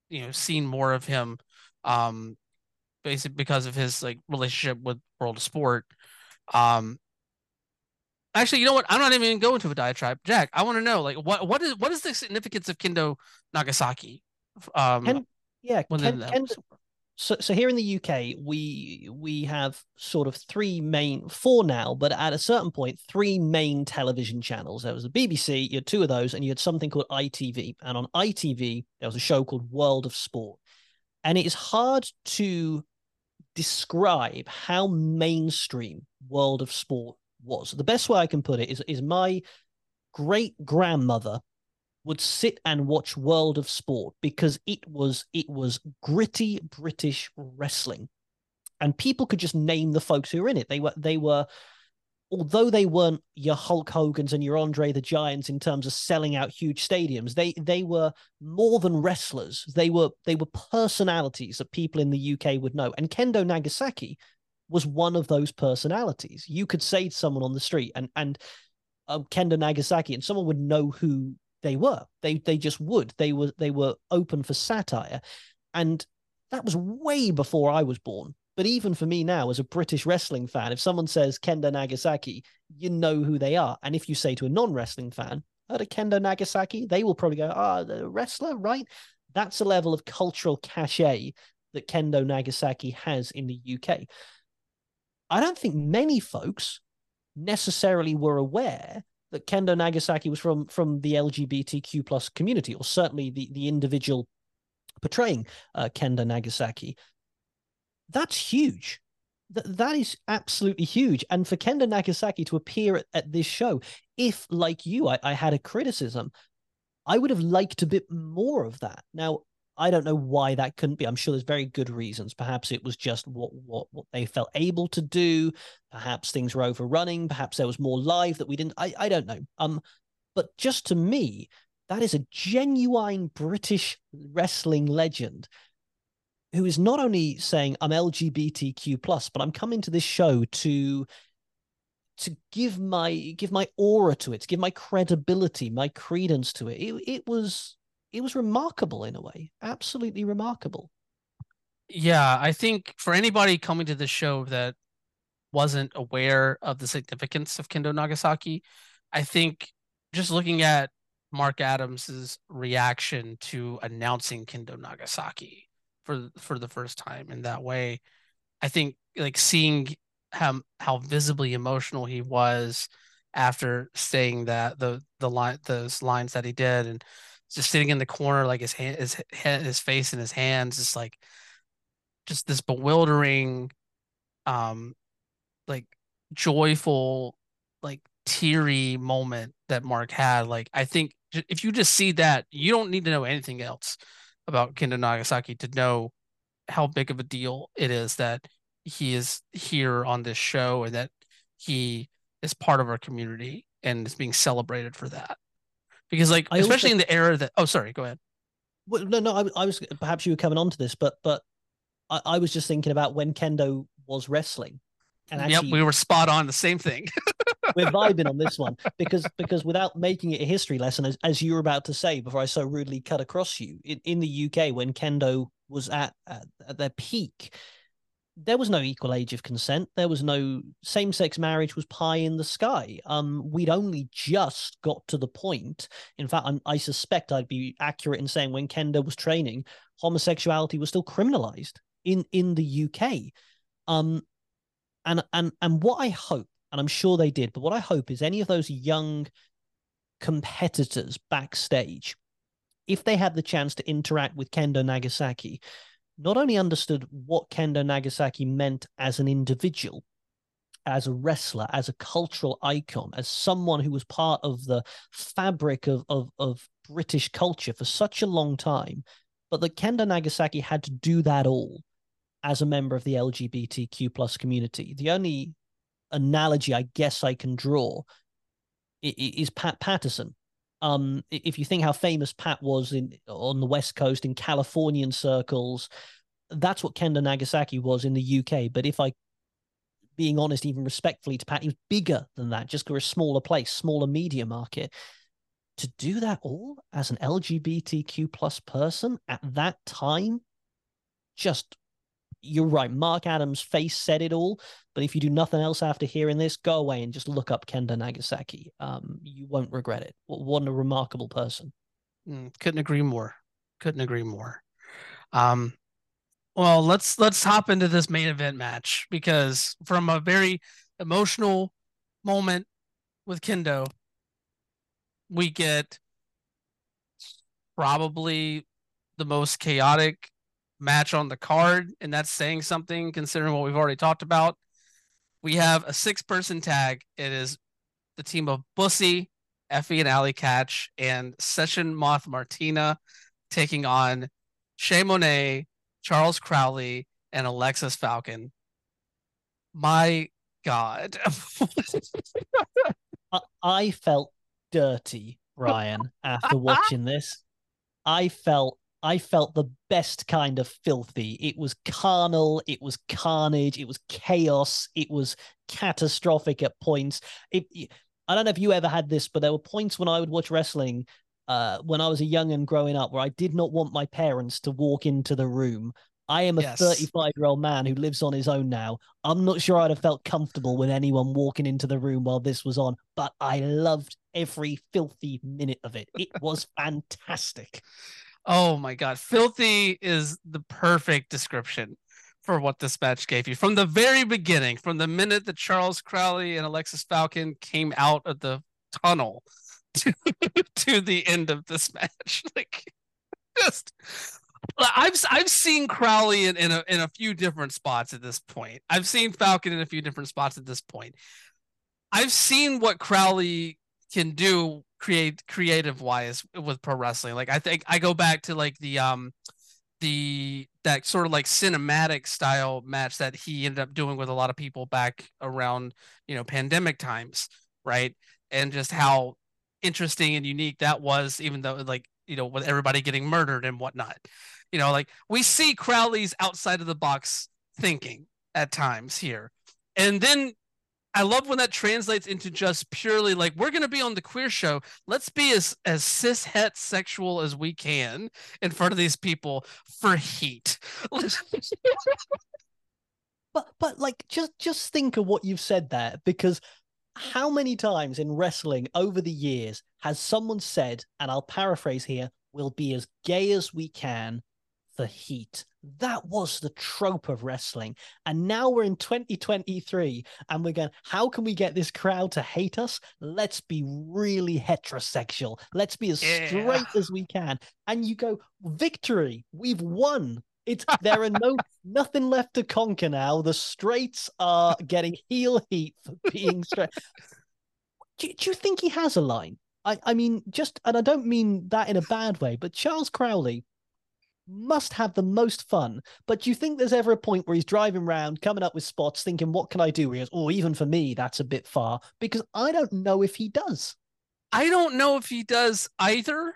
you know, seen more of him um, basically because of his like relationship with World of Sport. Um, actually, you know what? I'm not even going to go into a diatribe, Jack. I want to know like what what is what is the significance of Kendo Nagasaki? Um, Ken, yeah, Ken, Ken, so so here in the UK, we we have sort of three main, four now, but at a certain point, three main television channels. There was the BBC, you had two of those, and you had something called ITV. And on ITV, there was a show called World of Sport. And it is hard to describe how mainstream World of Sport was. The best way I can put it is, is my great grandmother would sit and watch World of Sport because it was it was gritty British wrestling. And people could just name the folks who were in it. They were they were although they weren't your Hulk Hogan's and your Andre the Giants in terms of selling out huge stadiums, they they were more than wrestlers. They were they were personalities that people in the UK would know. And Kendo Nagasaki was one of those personalities. You could say to someone on the street and and um, Kendo Nagasaki, and someone would know who they were. They they just would. They were they were open for satire, and that was way before I was born. But even for me now, as a British wrestling fan, if someone says Kendo Nagasaki, you know who they are. And if you say to a non wrestling fan, heard of Kendo Nagasaki, they will probably go, ah, oh, the wrestler, right? That's a level of cultural cachet that Kendo Nagasaki has in the UK. I don't think many folks necessarily were aware that Kendo Nagasaki was from from the LGBTQ plus community, or certainly the the individual portraying uh, Kendo Nagasaki that's huge. Th- that is absolutely huge. And for Kendo Nagasaki to appear at, at this show, if, like you, I, I had a criticism, I would have liked a bit more of that. Now, I don't know why that couldn't be. I'm sure there's very good reasons. Perhaps it was just what what what they felt able to do. Perhaps things were overrunning. Perhaps there was more live that we didn't. I I don't know. Um, but just to me, that is a genuine British wrestling legend who is not only saying I'm LGBTQ plus, but I'm coming to this show to to give my give my aura to it, to give my credibility, my credence to it. It, it was it was remarkable in a way, absolutely remarkable. Yeah, I think for anybody coming to the show that wasn't aware of the significance of Kendo Nagasaki, I think just looking at Mark Adams's reaction to announcing Kendo Nagasaki for for the first time in that way, I think like seeing how how visibly emotional he was after saying that the the line those lines that he did and just sitting in the corner like his hand his his face in his hands just like just this bewildering um like joyful like teary moment that Mark had. Like I think if you just see that you don't need to know anything else about Kendo Nagasaki to know how big of a deal it is that he is here on this show and that he is part of our community and is being celebrated for that. Because like I especially also, in the era that oh sorry, go ahead. Well, no, no, I, I was perhaps you were coming on to this, but but I, I was just thinking about when kendo was wrestling. And actually, yep, we were spot on the same thing. we're vibing on this one because because without making it a history lesson, as, as you were about to say before I so rudely cut across you, in, in the UK when kendo was at, at, at their peak, there was no equal age of consent. There was no same sex marriage was pie in the sky. Um, we'd only just got to the point. In fact, I'm, i suspect I'd be accurate in saying when Kendo was training, homosexuality was still criminalized in in the UK. Um, and and and what I hope, and I'm sure they did, but what I hope is any of those young competitors backstage, if they had the chance to interact with Kendo Nagasaki, not only understood what Kendo Nagasaki meant as an individual, as a wrestler, as a cultural icon, as someone who was part of the fabric of, of, of British culture for such a long time, but that Kendo Nagasaki had to do that all as a member of the LGBTQ plus community. The only analogy I guess I can draw is Pat Patterson. Um, if you think how famous Pat was in on the West Coast in Californian circles, that's what Kendo Nagasaki was in the UK. But if I, being honest, even respectfully to Pat, he was bigger than that, just for a smaller place, smaller media market. To do that all as an LGBTQ plus person at that time, just you're right. Mark Adams' face said it all. But if you do nothing else after hearing this, go away and just look up Kendo Nagasaki. Um, you won't regret it. What a remarkable person. Mm, couldn't agree more. Couldn't agree more. Um, well, let's let's hop into this main event match because from a very emotional moment with Kendo, we get probably the most chaotic match on the card, and that's saying something considering what we've already talked about. We have a six person tag. It is the team of Bussy, Effy and Allie Katch, and Session Moth Martina taking on Shay Monet, Charles Crowley, and Alexis Falcon. My God. I felt dirty, Brian, after watching this. I felt I felt the best kind of filthy. It was carnal, it was carnage, it was chaos, it was catastrophic at points. It, I don't know if you ever had this, but there were points when I would watch wrestling uh, when I was a young and growing up where I did not want my parents to walk into the room. I am a yes. 35 year old man who lives on his own now. I'm not sure I'd have felt comfortable with anyone walking into the room while this was on, but I loved every filthy minute of it. It was fantastic. Oh my god, filthy is the perfect description for what this match gave you from the very beginning, from the minute that Charles Crowley and Alexis Falcon came out of the tunnel to to the end of this match. Like just I've I've seen Crowley in, in a in a few different spots at this point. I've seen Falcon in a few different spots at this point. I've seen what Crowley can do create creative wise with pro wrestling. Like I think I go back to like the um the that sort of like cinematic style match that he ended up doing with a lot of people back around you know pandemic times, right? And just how interesting and unique that was, even though like you know with everybody getting murdered and whatnot. You know, like we see Crowley's outside of the box thinking at times here, and then I love when that translates into just purely like we're gonna be on the queer show. Let's be as as cis het sexual as we can in front of these people for heat. but but like just just think of what you've said there because how many times in wrestling over the years has someone said, and I'll paraphrase here, we'll be as gay as we can for heat. That was the trope of wrestling. And now we're in 2023 and we're going, how can we get this crowd to hate us? Let's be really heterosexual. Let's be as yeah. straight as we can. And you go, victory, we've won. It's there are no nothing left to conquer now. The straights are getting heel heat for being straight. do, do you think he has a line? I, I mean, just and I don't mean that in a bad way, but Charles Crowley must have the most fun. But do you think there's ever a point where he's driving around, coming up with spots, thinking, what can I do? He goes, oh, even for me, that's a bit far. Because I don't know if he does. I don't know if he does either.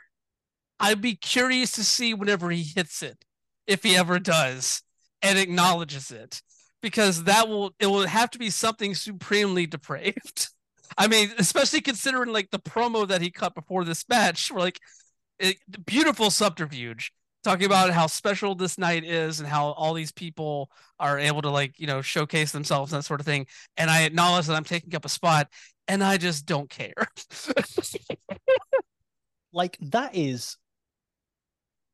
I'd be curious to see whenever he hits it, if he ever does, and acknowledges it. Because that will it will have to be something supremely depraved. I mean, especially considering like the promo that he cut before this match, where like it, beautiful subterfuge talking about how special this night is and how all these people are able to like you know showcase themselves and that sort of thing. And i acknowledge that i'm taking up a spot and i just don't care. Like that is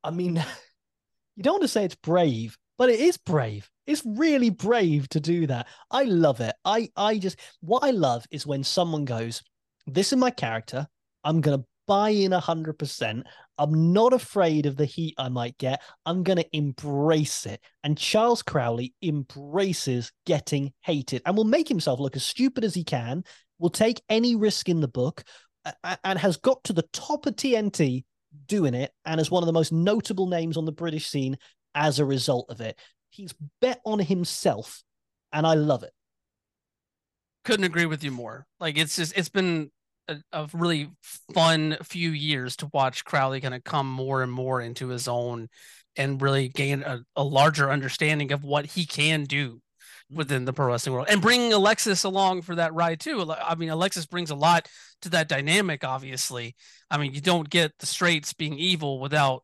i mean you don't want to say it's brave but it is brave. It's really brave to do that. I love it. I i just what i love is when someone goes this is my character. I'm gonna buy in 100%. I'm not afraid of the heat I might get. I'm going to embrace it. And Charles Crowley embraces getting hated and will make himself look as stupid as he can, will take any risk in the book, and has got to the top of TNT doing it and is one of the most notable names on the British scene as a result of it. He's bet on himself, and I love it. Couldn't agree with you more. Like it's just it's been a, a really fun few years to watch Crowley kind of come more and more into his own and really gain a, a larger understanding of what he can do within the pro wrestling world and bringing Alexis along for that ride too. I mean, Alexis brings a lot to that dynamic, obviously. I mean, you don't get the straights being evil without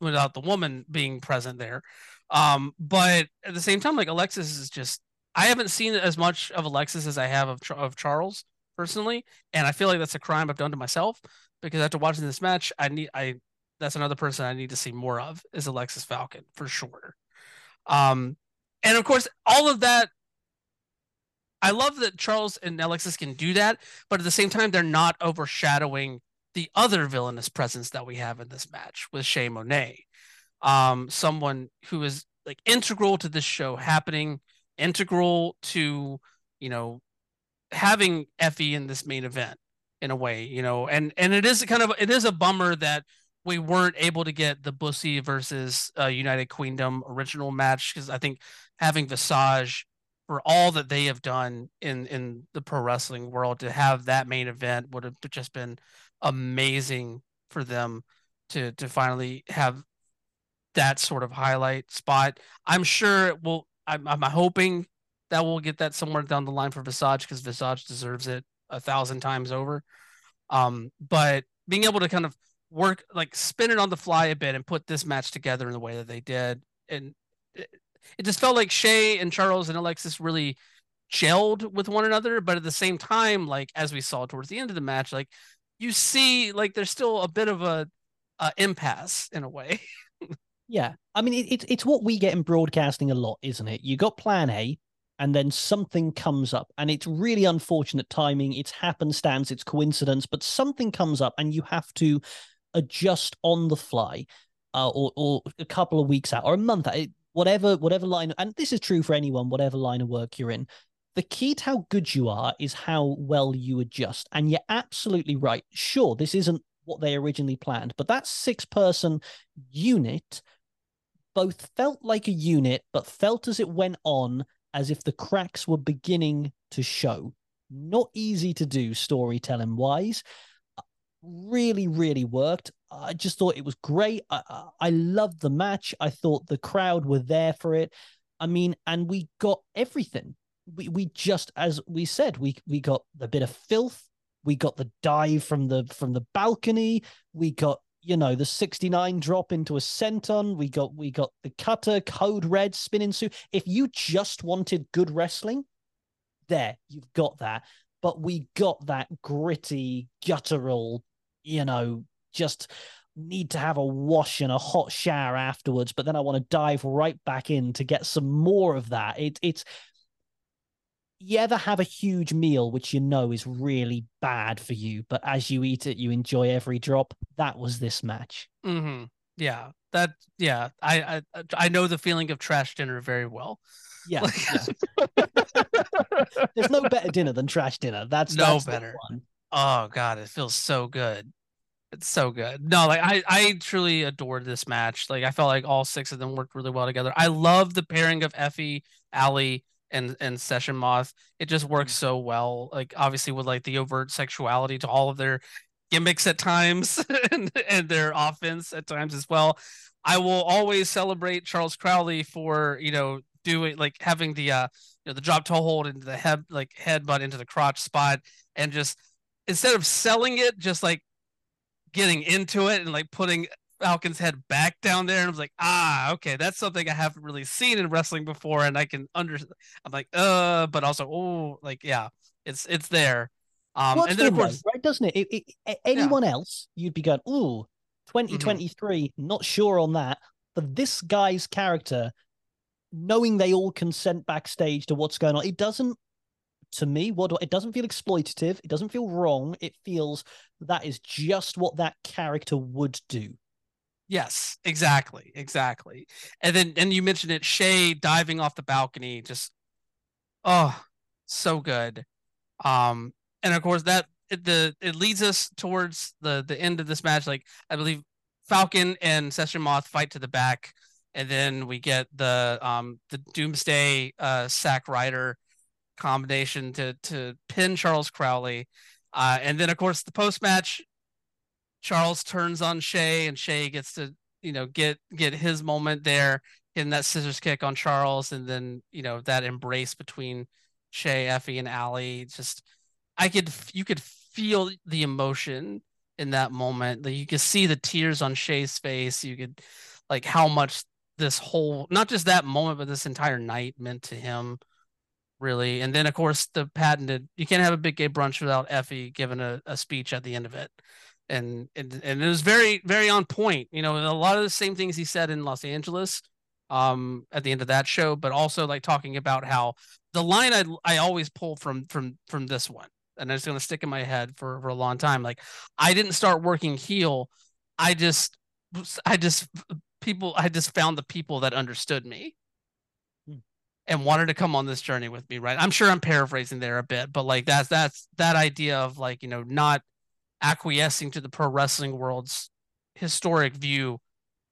without the woman being present there. Um, but at the same time, like Alexis is just I haven't seen as much of Alexis as I have of of Charles personally, and I feel like that's a crime I've done to myself because after watching this match, I need I that's another person I need to see more of is Alexis Falcon for sure. Um, and of course, all of that. I love that Charles and Alexis can do that, but at the same time, they're not overshadowing the other villainous presence that we have in this match with Shay Monet, um, someone who is like integral to this show happening, integral to you know having Effy in this main event in a way, you know, and and it is kind of it is a bummer that we weren't able to get the Bussy versus uh, United Queendom original match because I think having Visage for all that they have done in in the pro wrestling world to have that main event would have just been amazing for them to to finally have that sort of highlight spot. I'm sure it will. I'm, I'm hoping that will get that somewhere down the line for Visage because Visage deserves it a thousand times over. Um, but being able to kind of work like spin it on the fly a bit and put this match together in the way that they did, and it, it just felt like Shay and Charles and Alexis really gelled with one another. But at the same time, like as we saw towards the end of the match, like you see, like there's still a bit of a, a impasse in a way. yeah, I mean it, it's it's what we get in broadcasting a lot, isn't it? You got Plan A, and then something comes up and it's really unfortunate timing it's happenstance it's coincidence but something comes up and you have to adjust on the fly uh, or, or a couple of weeks out or a month out whatever whatever line and this is true for anyone whatever line of work you're in. The key to how good you are is how well you adjust and you're absolutely right. Sure this isn't what they originally planned but that six person unit both felt like a unit but felt as it went on as if the cracks were beginning to show. Not easy to do storytelling wise. really, really worked. I just thought it was great. I, I, loved the match. I thought the crowd were there for it. I mean, and we got everything. We we just as we said, we we got the bit of filth. We got the dive from the from the balcony. We got you know the 69 drop into a senton. We got we got the cutter code red spinning suit. If you just wanted good wrestling there you've got that. But we got that gritty guttural you know just need to have a wash and a hot shower afterwards. But then i want to dive right back in to get some more of that. It, it's you ever have a huge meal which you know is really bad for you, but as you eat it, you enjoy every drop? That was this match. Mm-hmm. Yeah, that yeah, I, I I know the feeling of trash dinner very well. Yeah, like... yeah. there's no better dinner than trash dinner. That's no that's better. Oh god, it feels so good. It's so good. No, like I I truly adored this match. Like I felt like all six of them worked really well together. I love the pairing of Effy, Allie, and and Session Moth. It just works mm. so well. Like obviously with like the overt sexuality to all of their gimmicks at times and, and their offense at times as well. I will always celebrate Charles Crowley for you know doing like having the uh you know the drop toe hold into the head like headbutt into the crotch spot and just instead of selling it just like getting into it and like putting Falcon's head back down there, and I was like, ah, okay, that's something I haven't really seen in wrestling before, and I can under. I'm like, uh, but also, oh, like, yeah, it's it's there. Um, and then of course, right, doesn't it? it, it anyone yeah. else, you'd be going, ooh, 2023, mm-hmm. not sure on that. But this guy's character, knowing they all consent backstage to what's going on, it doesn't to me what it doesn't feel exploitative it doesn't feel wrong it feels that is just what that character would do Yes, exactly, exactly. And then and you mentioned it, Shay diving off the balcony, just oh, so good. Um, and of course that it, the it leads us towards the the end of this match. Like I believe Falcon and Session Moth fight to the back, and then we get the um the Doomsday uh Zack Ryder combination to to pin Charles Crowley. Uh, and then of course the post match Charles turns on Shay and Shay gets to, you know, get get his moment there in that scissors kick on Charles and then, you know, that embrace between Shay, Effy, and Allie. Just I could you could feel the emotion in that moment. Like you could see the tears on Shay's face. You could like how much this whole not just that moment, but this entire night meant to him really. And then of course the patented you can't have a big gay brunch without Effy giving a, a speech at the end of it and, and and it was very very on point. You know, a lot of the same things he said in Los Angeles um at the end of that show, but also like talking about how the line I I always pull from from from this one, and it's going to stick in my head for for a long time. Like I didn't start working heel, I just I just people I just found the people that understood me hmm. and wanted to come on this journey with me right i'm sure i'm paraphrasing there a bit but like that's that's that idea of like you know not acquiescing to the pro wrestling world's historic view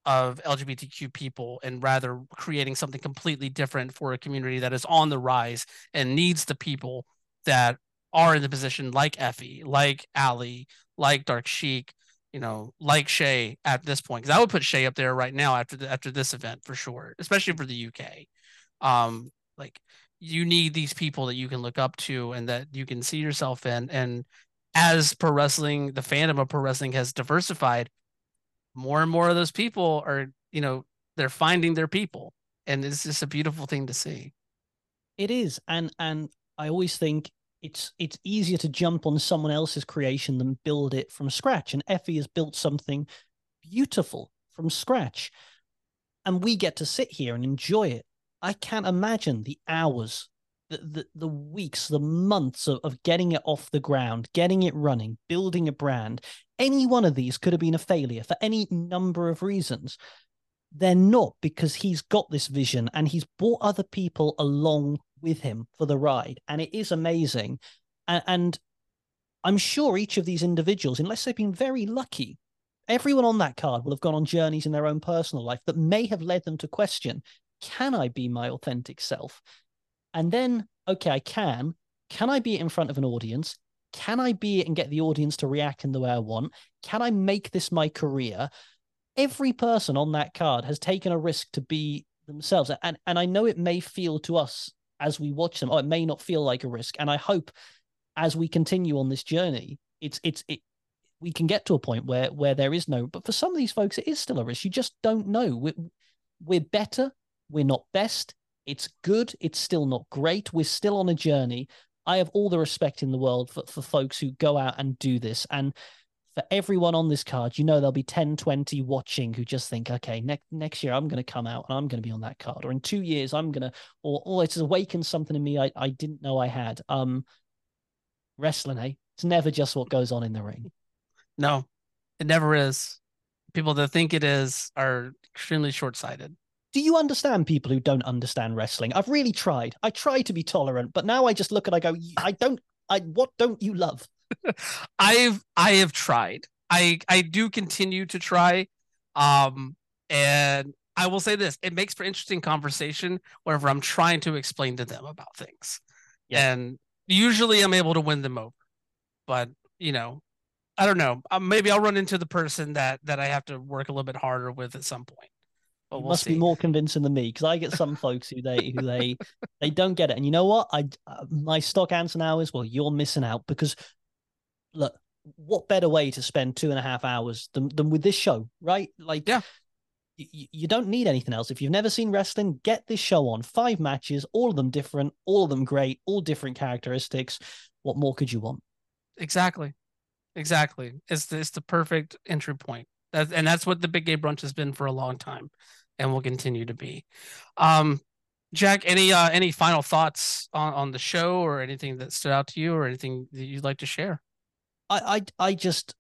of LGBTQ people and rather creating something completely different for a community that is on the rise and needs the people that are in the position like Effy, like Allie, like Dark Sheik, you know, like Shay at this point. Because I would put Shay up there right now after the, after this event for sure, especially for the UK. Um, like you need these people that you can look up to and that you can see yourself in. And as pro wrestling, the fandom of pro wrestling has diversified, more and more of those people are, you know, they're finding their people. And it's just a beautiful thing to see. It is. And and I always think it's it's easier to jump on someone else's creation than build it from scratch. And Effy has built something beautiful from scratch. And we get to sit here and enjoy it. I can't imagine the hours the, the, the weeks, the months of, of getting it off the ground, getting it running, building a brand, any one of these could have been a failure for any number of reasons. They're not because he's got this vision and he's brought other people along with him for the ride. And it is amazing. And, and I'm sure each of these individuals, unless they've been very lucky, everyone on that card will have gone on journeys in their own personal life that may have led them to question can I be my authentic self? And then, okay, I can. Can I be in front of an audience? Can I be it and get the audience to react in the way I want? Can I make this my career? Every person on that card has taken a risk to be themselves. And and I know it may feel to us as we watch them, or it may not feel like a risk. And I hope as we continue on this journey, it's it's it we can get to a point where where there is no but for some of these folks it is still a risk you just don't know we're, we're better we're not best it's good. It's still not great. We're still on a journey. I have all the respect in the world for, for folks who go out and do this. And for everyone on this card you know there'll be 10 20 watching who just think okay next next year i'm going to come out and i'm going to be on that card. Or in two years i'm going to or or it's awakened something in me I, I didn't know i had. Um wrestling hey? It's never just what goes on in the ring. No, it never is. People that think it is are extremely short sighted. Do you understand people who don't understand wrestling? I've really tried. I try to be tolerant, but now I just look and I go, I don't. I what don't you love? I've I have tried. I I do continue to try. Um and I will say this, it makes for interesting conversation whenever I'm trying to explain to them about things. Yeah. And usually I'm able to win them over. But, you know, I don't know. Um, maybe I'll run into the person that that I have to work a little bit harder with at some point. You we'll must see. be more convincing than me because I get some folks who they who they they don't get it. And you know what? I uh, my stock answer now is well, you're missing out because look, what better way to spend two and a half hours than than with this show, right? Like, Yeah. You, you don't need anything else. If you've never seen wrestling, get this show on. Five matches, all of them different, all of them great, all different characteristics. What more could you want? Exactly. Exactly. It's the, it's the perfect entry point. That, and that's what the Big Gay Brunch has been for a long time and will continue to be. Um, Jack, any uh, any final thoughts on, on the show or anything that stood out to you or anything that you'd like to share? I, I, I just,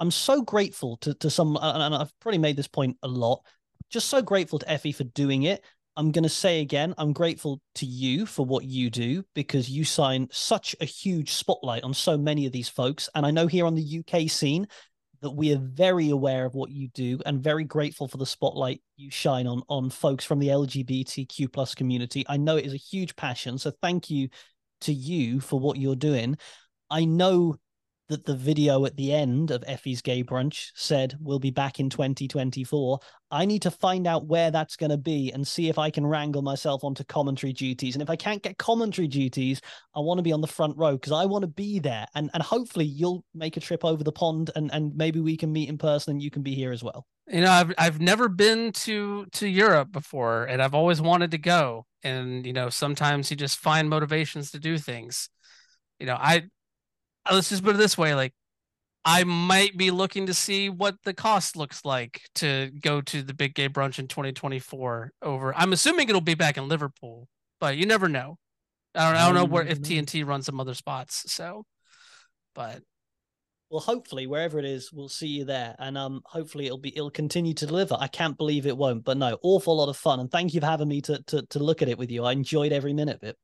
I'm so grateful to to some, and I've probably made this point a lot. Just so grateful to Effy for doing it. I'm going to say again, I'm grateful to you for what you do because you shine such a huge spotlight on so many of these folks. And I know here on the UK scene that we are very aware of what you do and very grateful for the spotlight you shine on on folks from the LGBTQ plus community. I know it is a huge passion. So thank you to you for what you're doing. I know that the video at the end of Effy's Gay Brunch said we'll be back in 2024. I need to find out where that's going to be and see if I can wrangle myself onto commentary duties. And if I can't get commentary duties, I want to be on the front row because I want to be there. And and hopefully you'll make a trip over the pond and and maybe we can meet in person and you can be here as well. You know, I've I've never been to to Europe before, and I've always wanted to go. And you know, sometimes you just find motivations to do things. You know, I let's just put it this way: like, I might be looking to see what the cost looks like to go to the Big Gay Brunch in 2024. Over, I'm assuming it'll be back in Liverpool, but you never know. I don't, I don't know where if. TNT runs some other spots. So, but Well, hopefully wherever it is, we'll see you there, and um, hopefully it'll be it'll continue to deliver. I can't believe it won't, but no, awful lot of fun, and thank you for having me to to to look at it with you. I enjoyed every minute of it.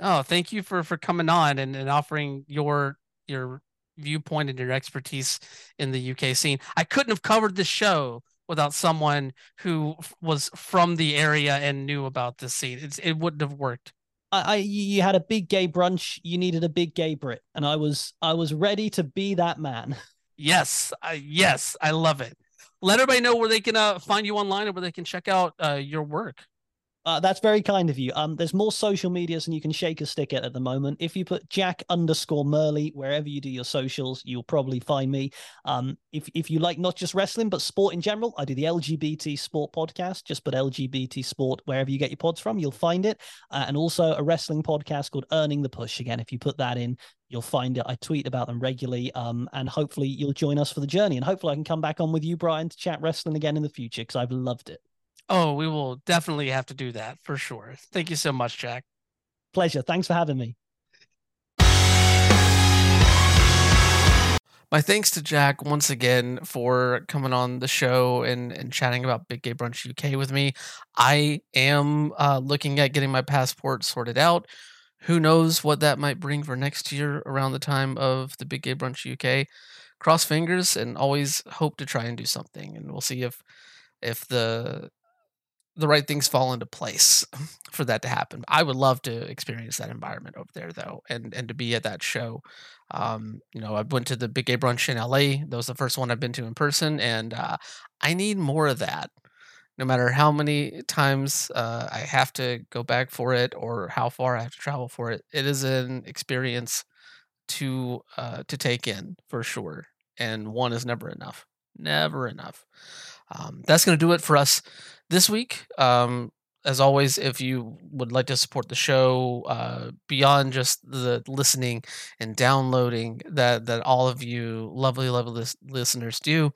Oh, thank you for for coming on and, and offering your your viewpoint and your expertise in the UK scene. I couldn't have covered this show without someone who was from the area and knew about this scene. It's, it wouldn't have worked. I, I you had a big gay brunch. You needed a big gay Brit, and I was I was ready to be that man. Yes, I, yes, I love it. Let everybody know where they can uh, find you online and where they can check out uh, your work. Uh, that's very kind of you. Um, there's more social medias than you can shake a stick at at the moment. If you put Jack underscore Murley wherever you do your socials, you'll probably find me. Um, if if you like not just wrestling but sport in general, I do the LGBT Sport podcast. Just put LGBT Sport wherever you get your pods from, you'll find it. Uh, and also a wrestling podcast called Earning the Push. Again, if you put that in, you'll find it. I tweet about them regularly. Um, and hopefully you'll join us for the journey. And hopefully I can come back on with you, Brian, to chat wrestling again in the future because I've loved it. Oh, we will definitely have to do that for sure. Thank you so much, Jack. Pleasure. Thanks for having me. My thanks to Jack once again for coming on the show and, and chatting about Big Gay Brunch UK with me. I am uh, looking at getting my passport sorted out. Who knows what that might bring for next year around the time of the Big Gay Brunch UK. Cross fingers and always hope to try and do something. And we'll see if if the the right things fall into place for that to happen. I would love to experience that environment over there though, and and to be at that show. Um, you know, I went to the Big Gay Brunch in LA. That was the first one I've been to in person, and uh, I need more of that. No matter how many times uh, I have to go back for it or how far I have to travel for it, it is an experience to uh, to take in for sure. And one is never enough. Never enough. Um, that's going to do it for us this week. Um, as always, if you would like to support the show uh, beyond just the listening and downloading that that all of you lovely, lovely lis- listeners do,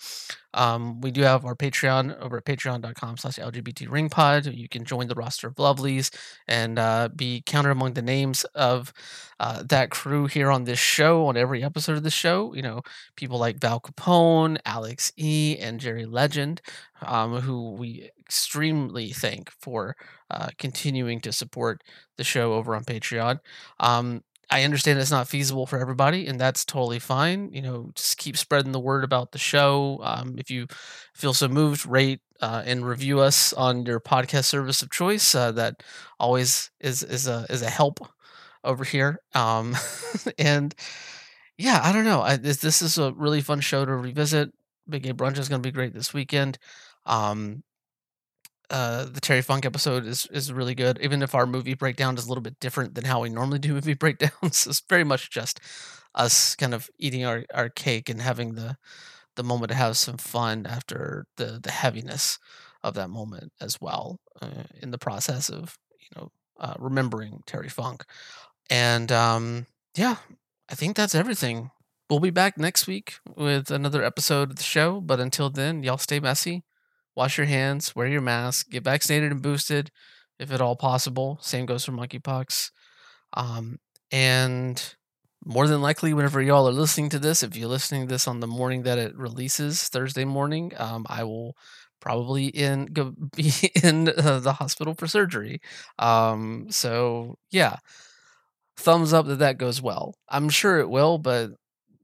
um, we do have our Patreon over at patreon.com slash LGBT ring pod. You can join the roster of lovelies and uh, be counted among the names of uh, that crew here on this show, on every episode of the show. You know, people like Val Capone, Alex E., and Jerry Legend, um, who we extremely thank for uh, continuing to support the show over on Patreon. Um, I understand it's not feasible for everybody, and that's totally fine. You know, just keep spreading the word about the show. Um, if you feel so moved, rate uh, and review us on your podcast service of choice. Uh, that always is is a is a help over here. Um, and yeah, I don't know. I, this this is a really fun show to revisit. Big Gay Brunch is going to be great this weekend. Um, uh, the Terry Funk episode is is really good. Even if our movie breakdown is a little bit different than how we normally do movie breakdowns, it's very much just us kind of eating our, our cake and having the the moment to have some fun after the the heaviness of that moment as well uh, in the process of you know uh, remembering Terry Funk. And um, yeah, I think that's everything. We'll be back next week with another episode of the show. But until then, y'all stay messy wash your hands, wear your mask, get vaccinated and boosted if at all possible. Same goes for monkeypox. Um, and more than likely, whenever y'all are listening to this, if you're listening to this on the morning that it releases, Thursday morning, um, I will probably in go be in uh, the hospital for surgery. Um, so yeah, thumbs up that that goes well. I'm sure it will, but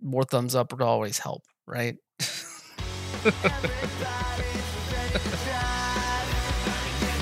more thumbs up would always help, right?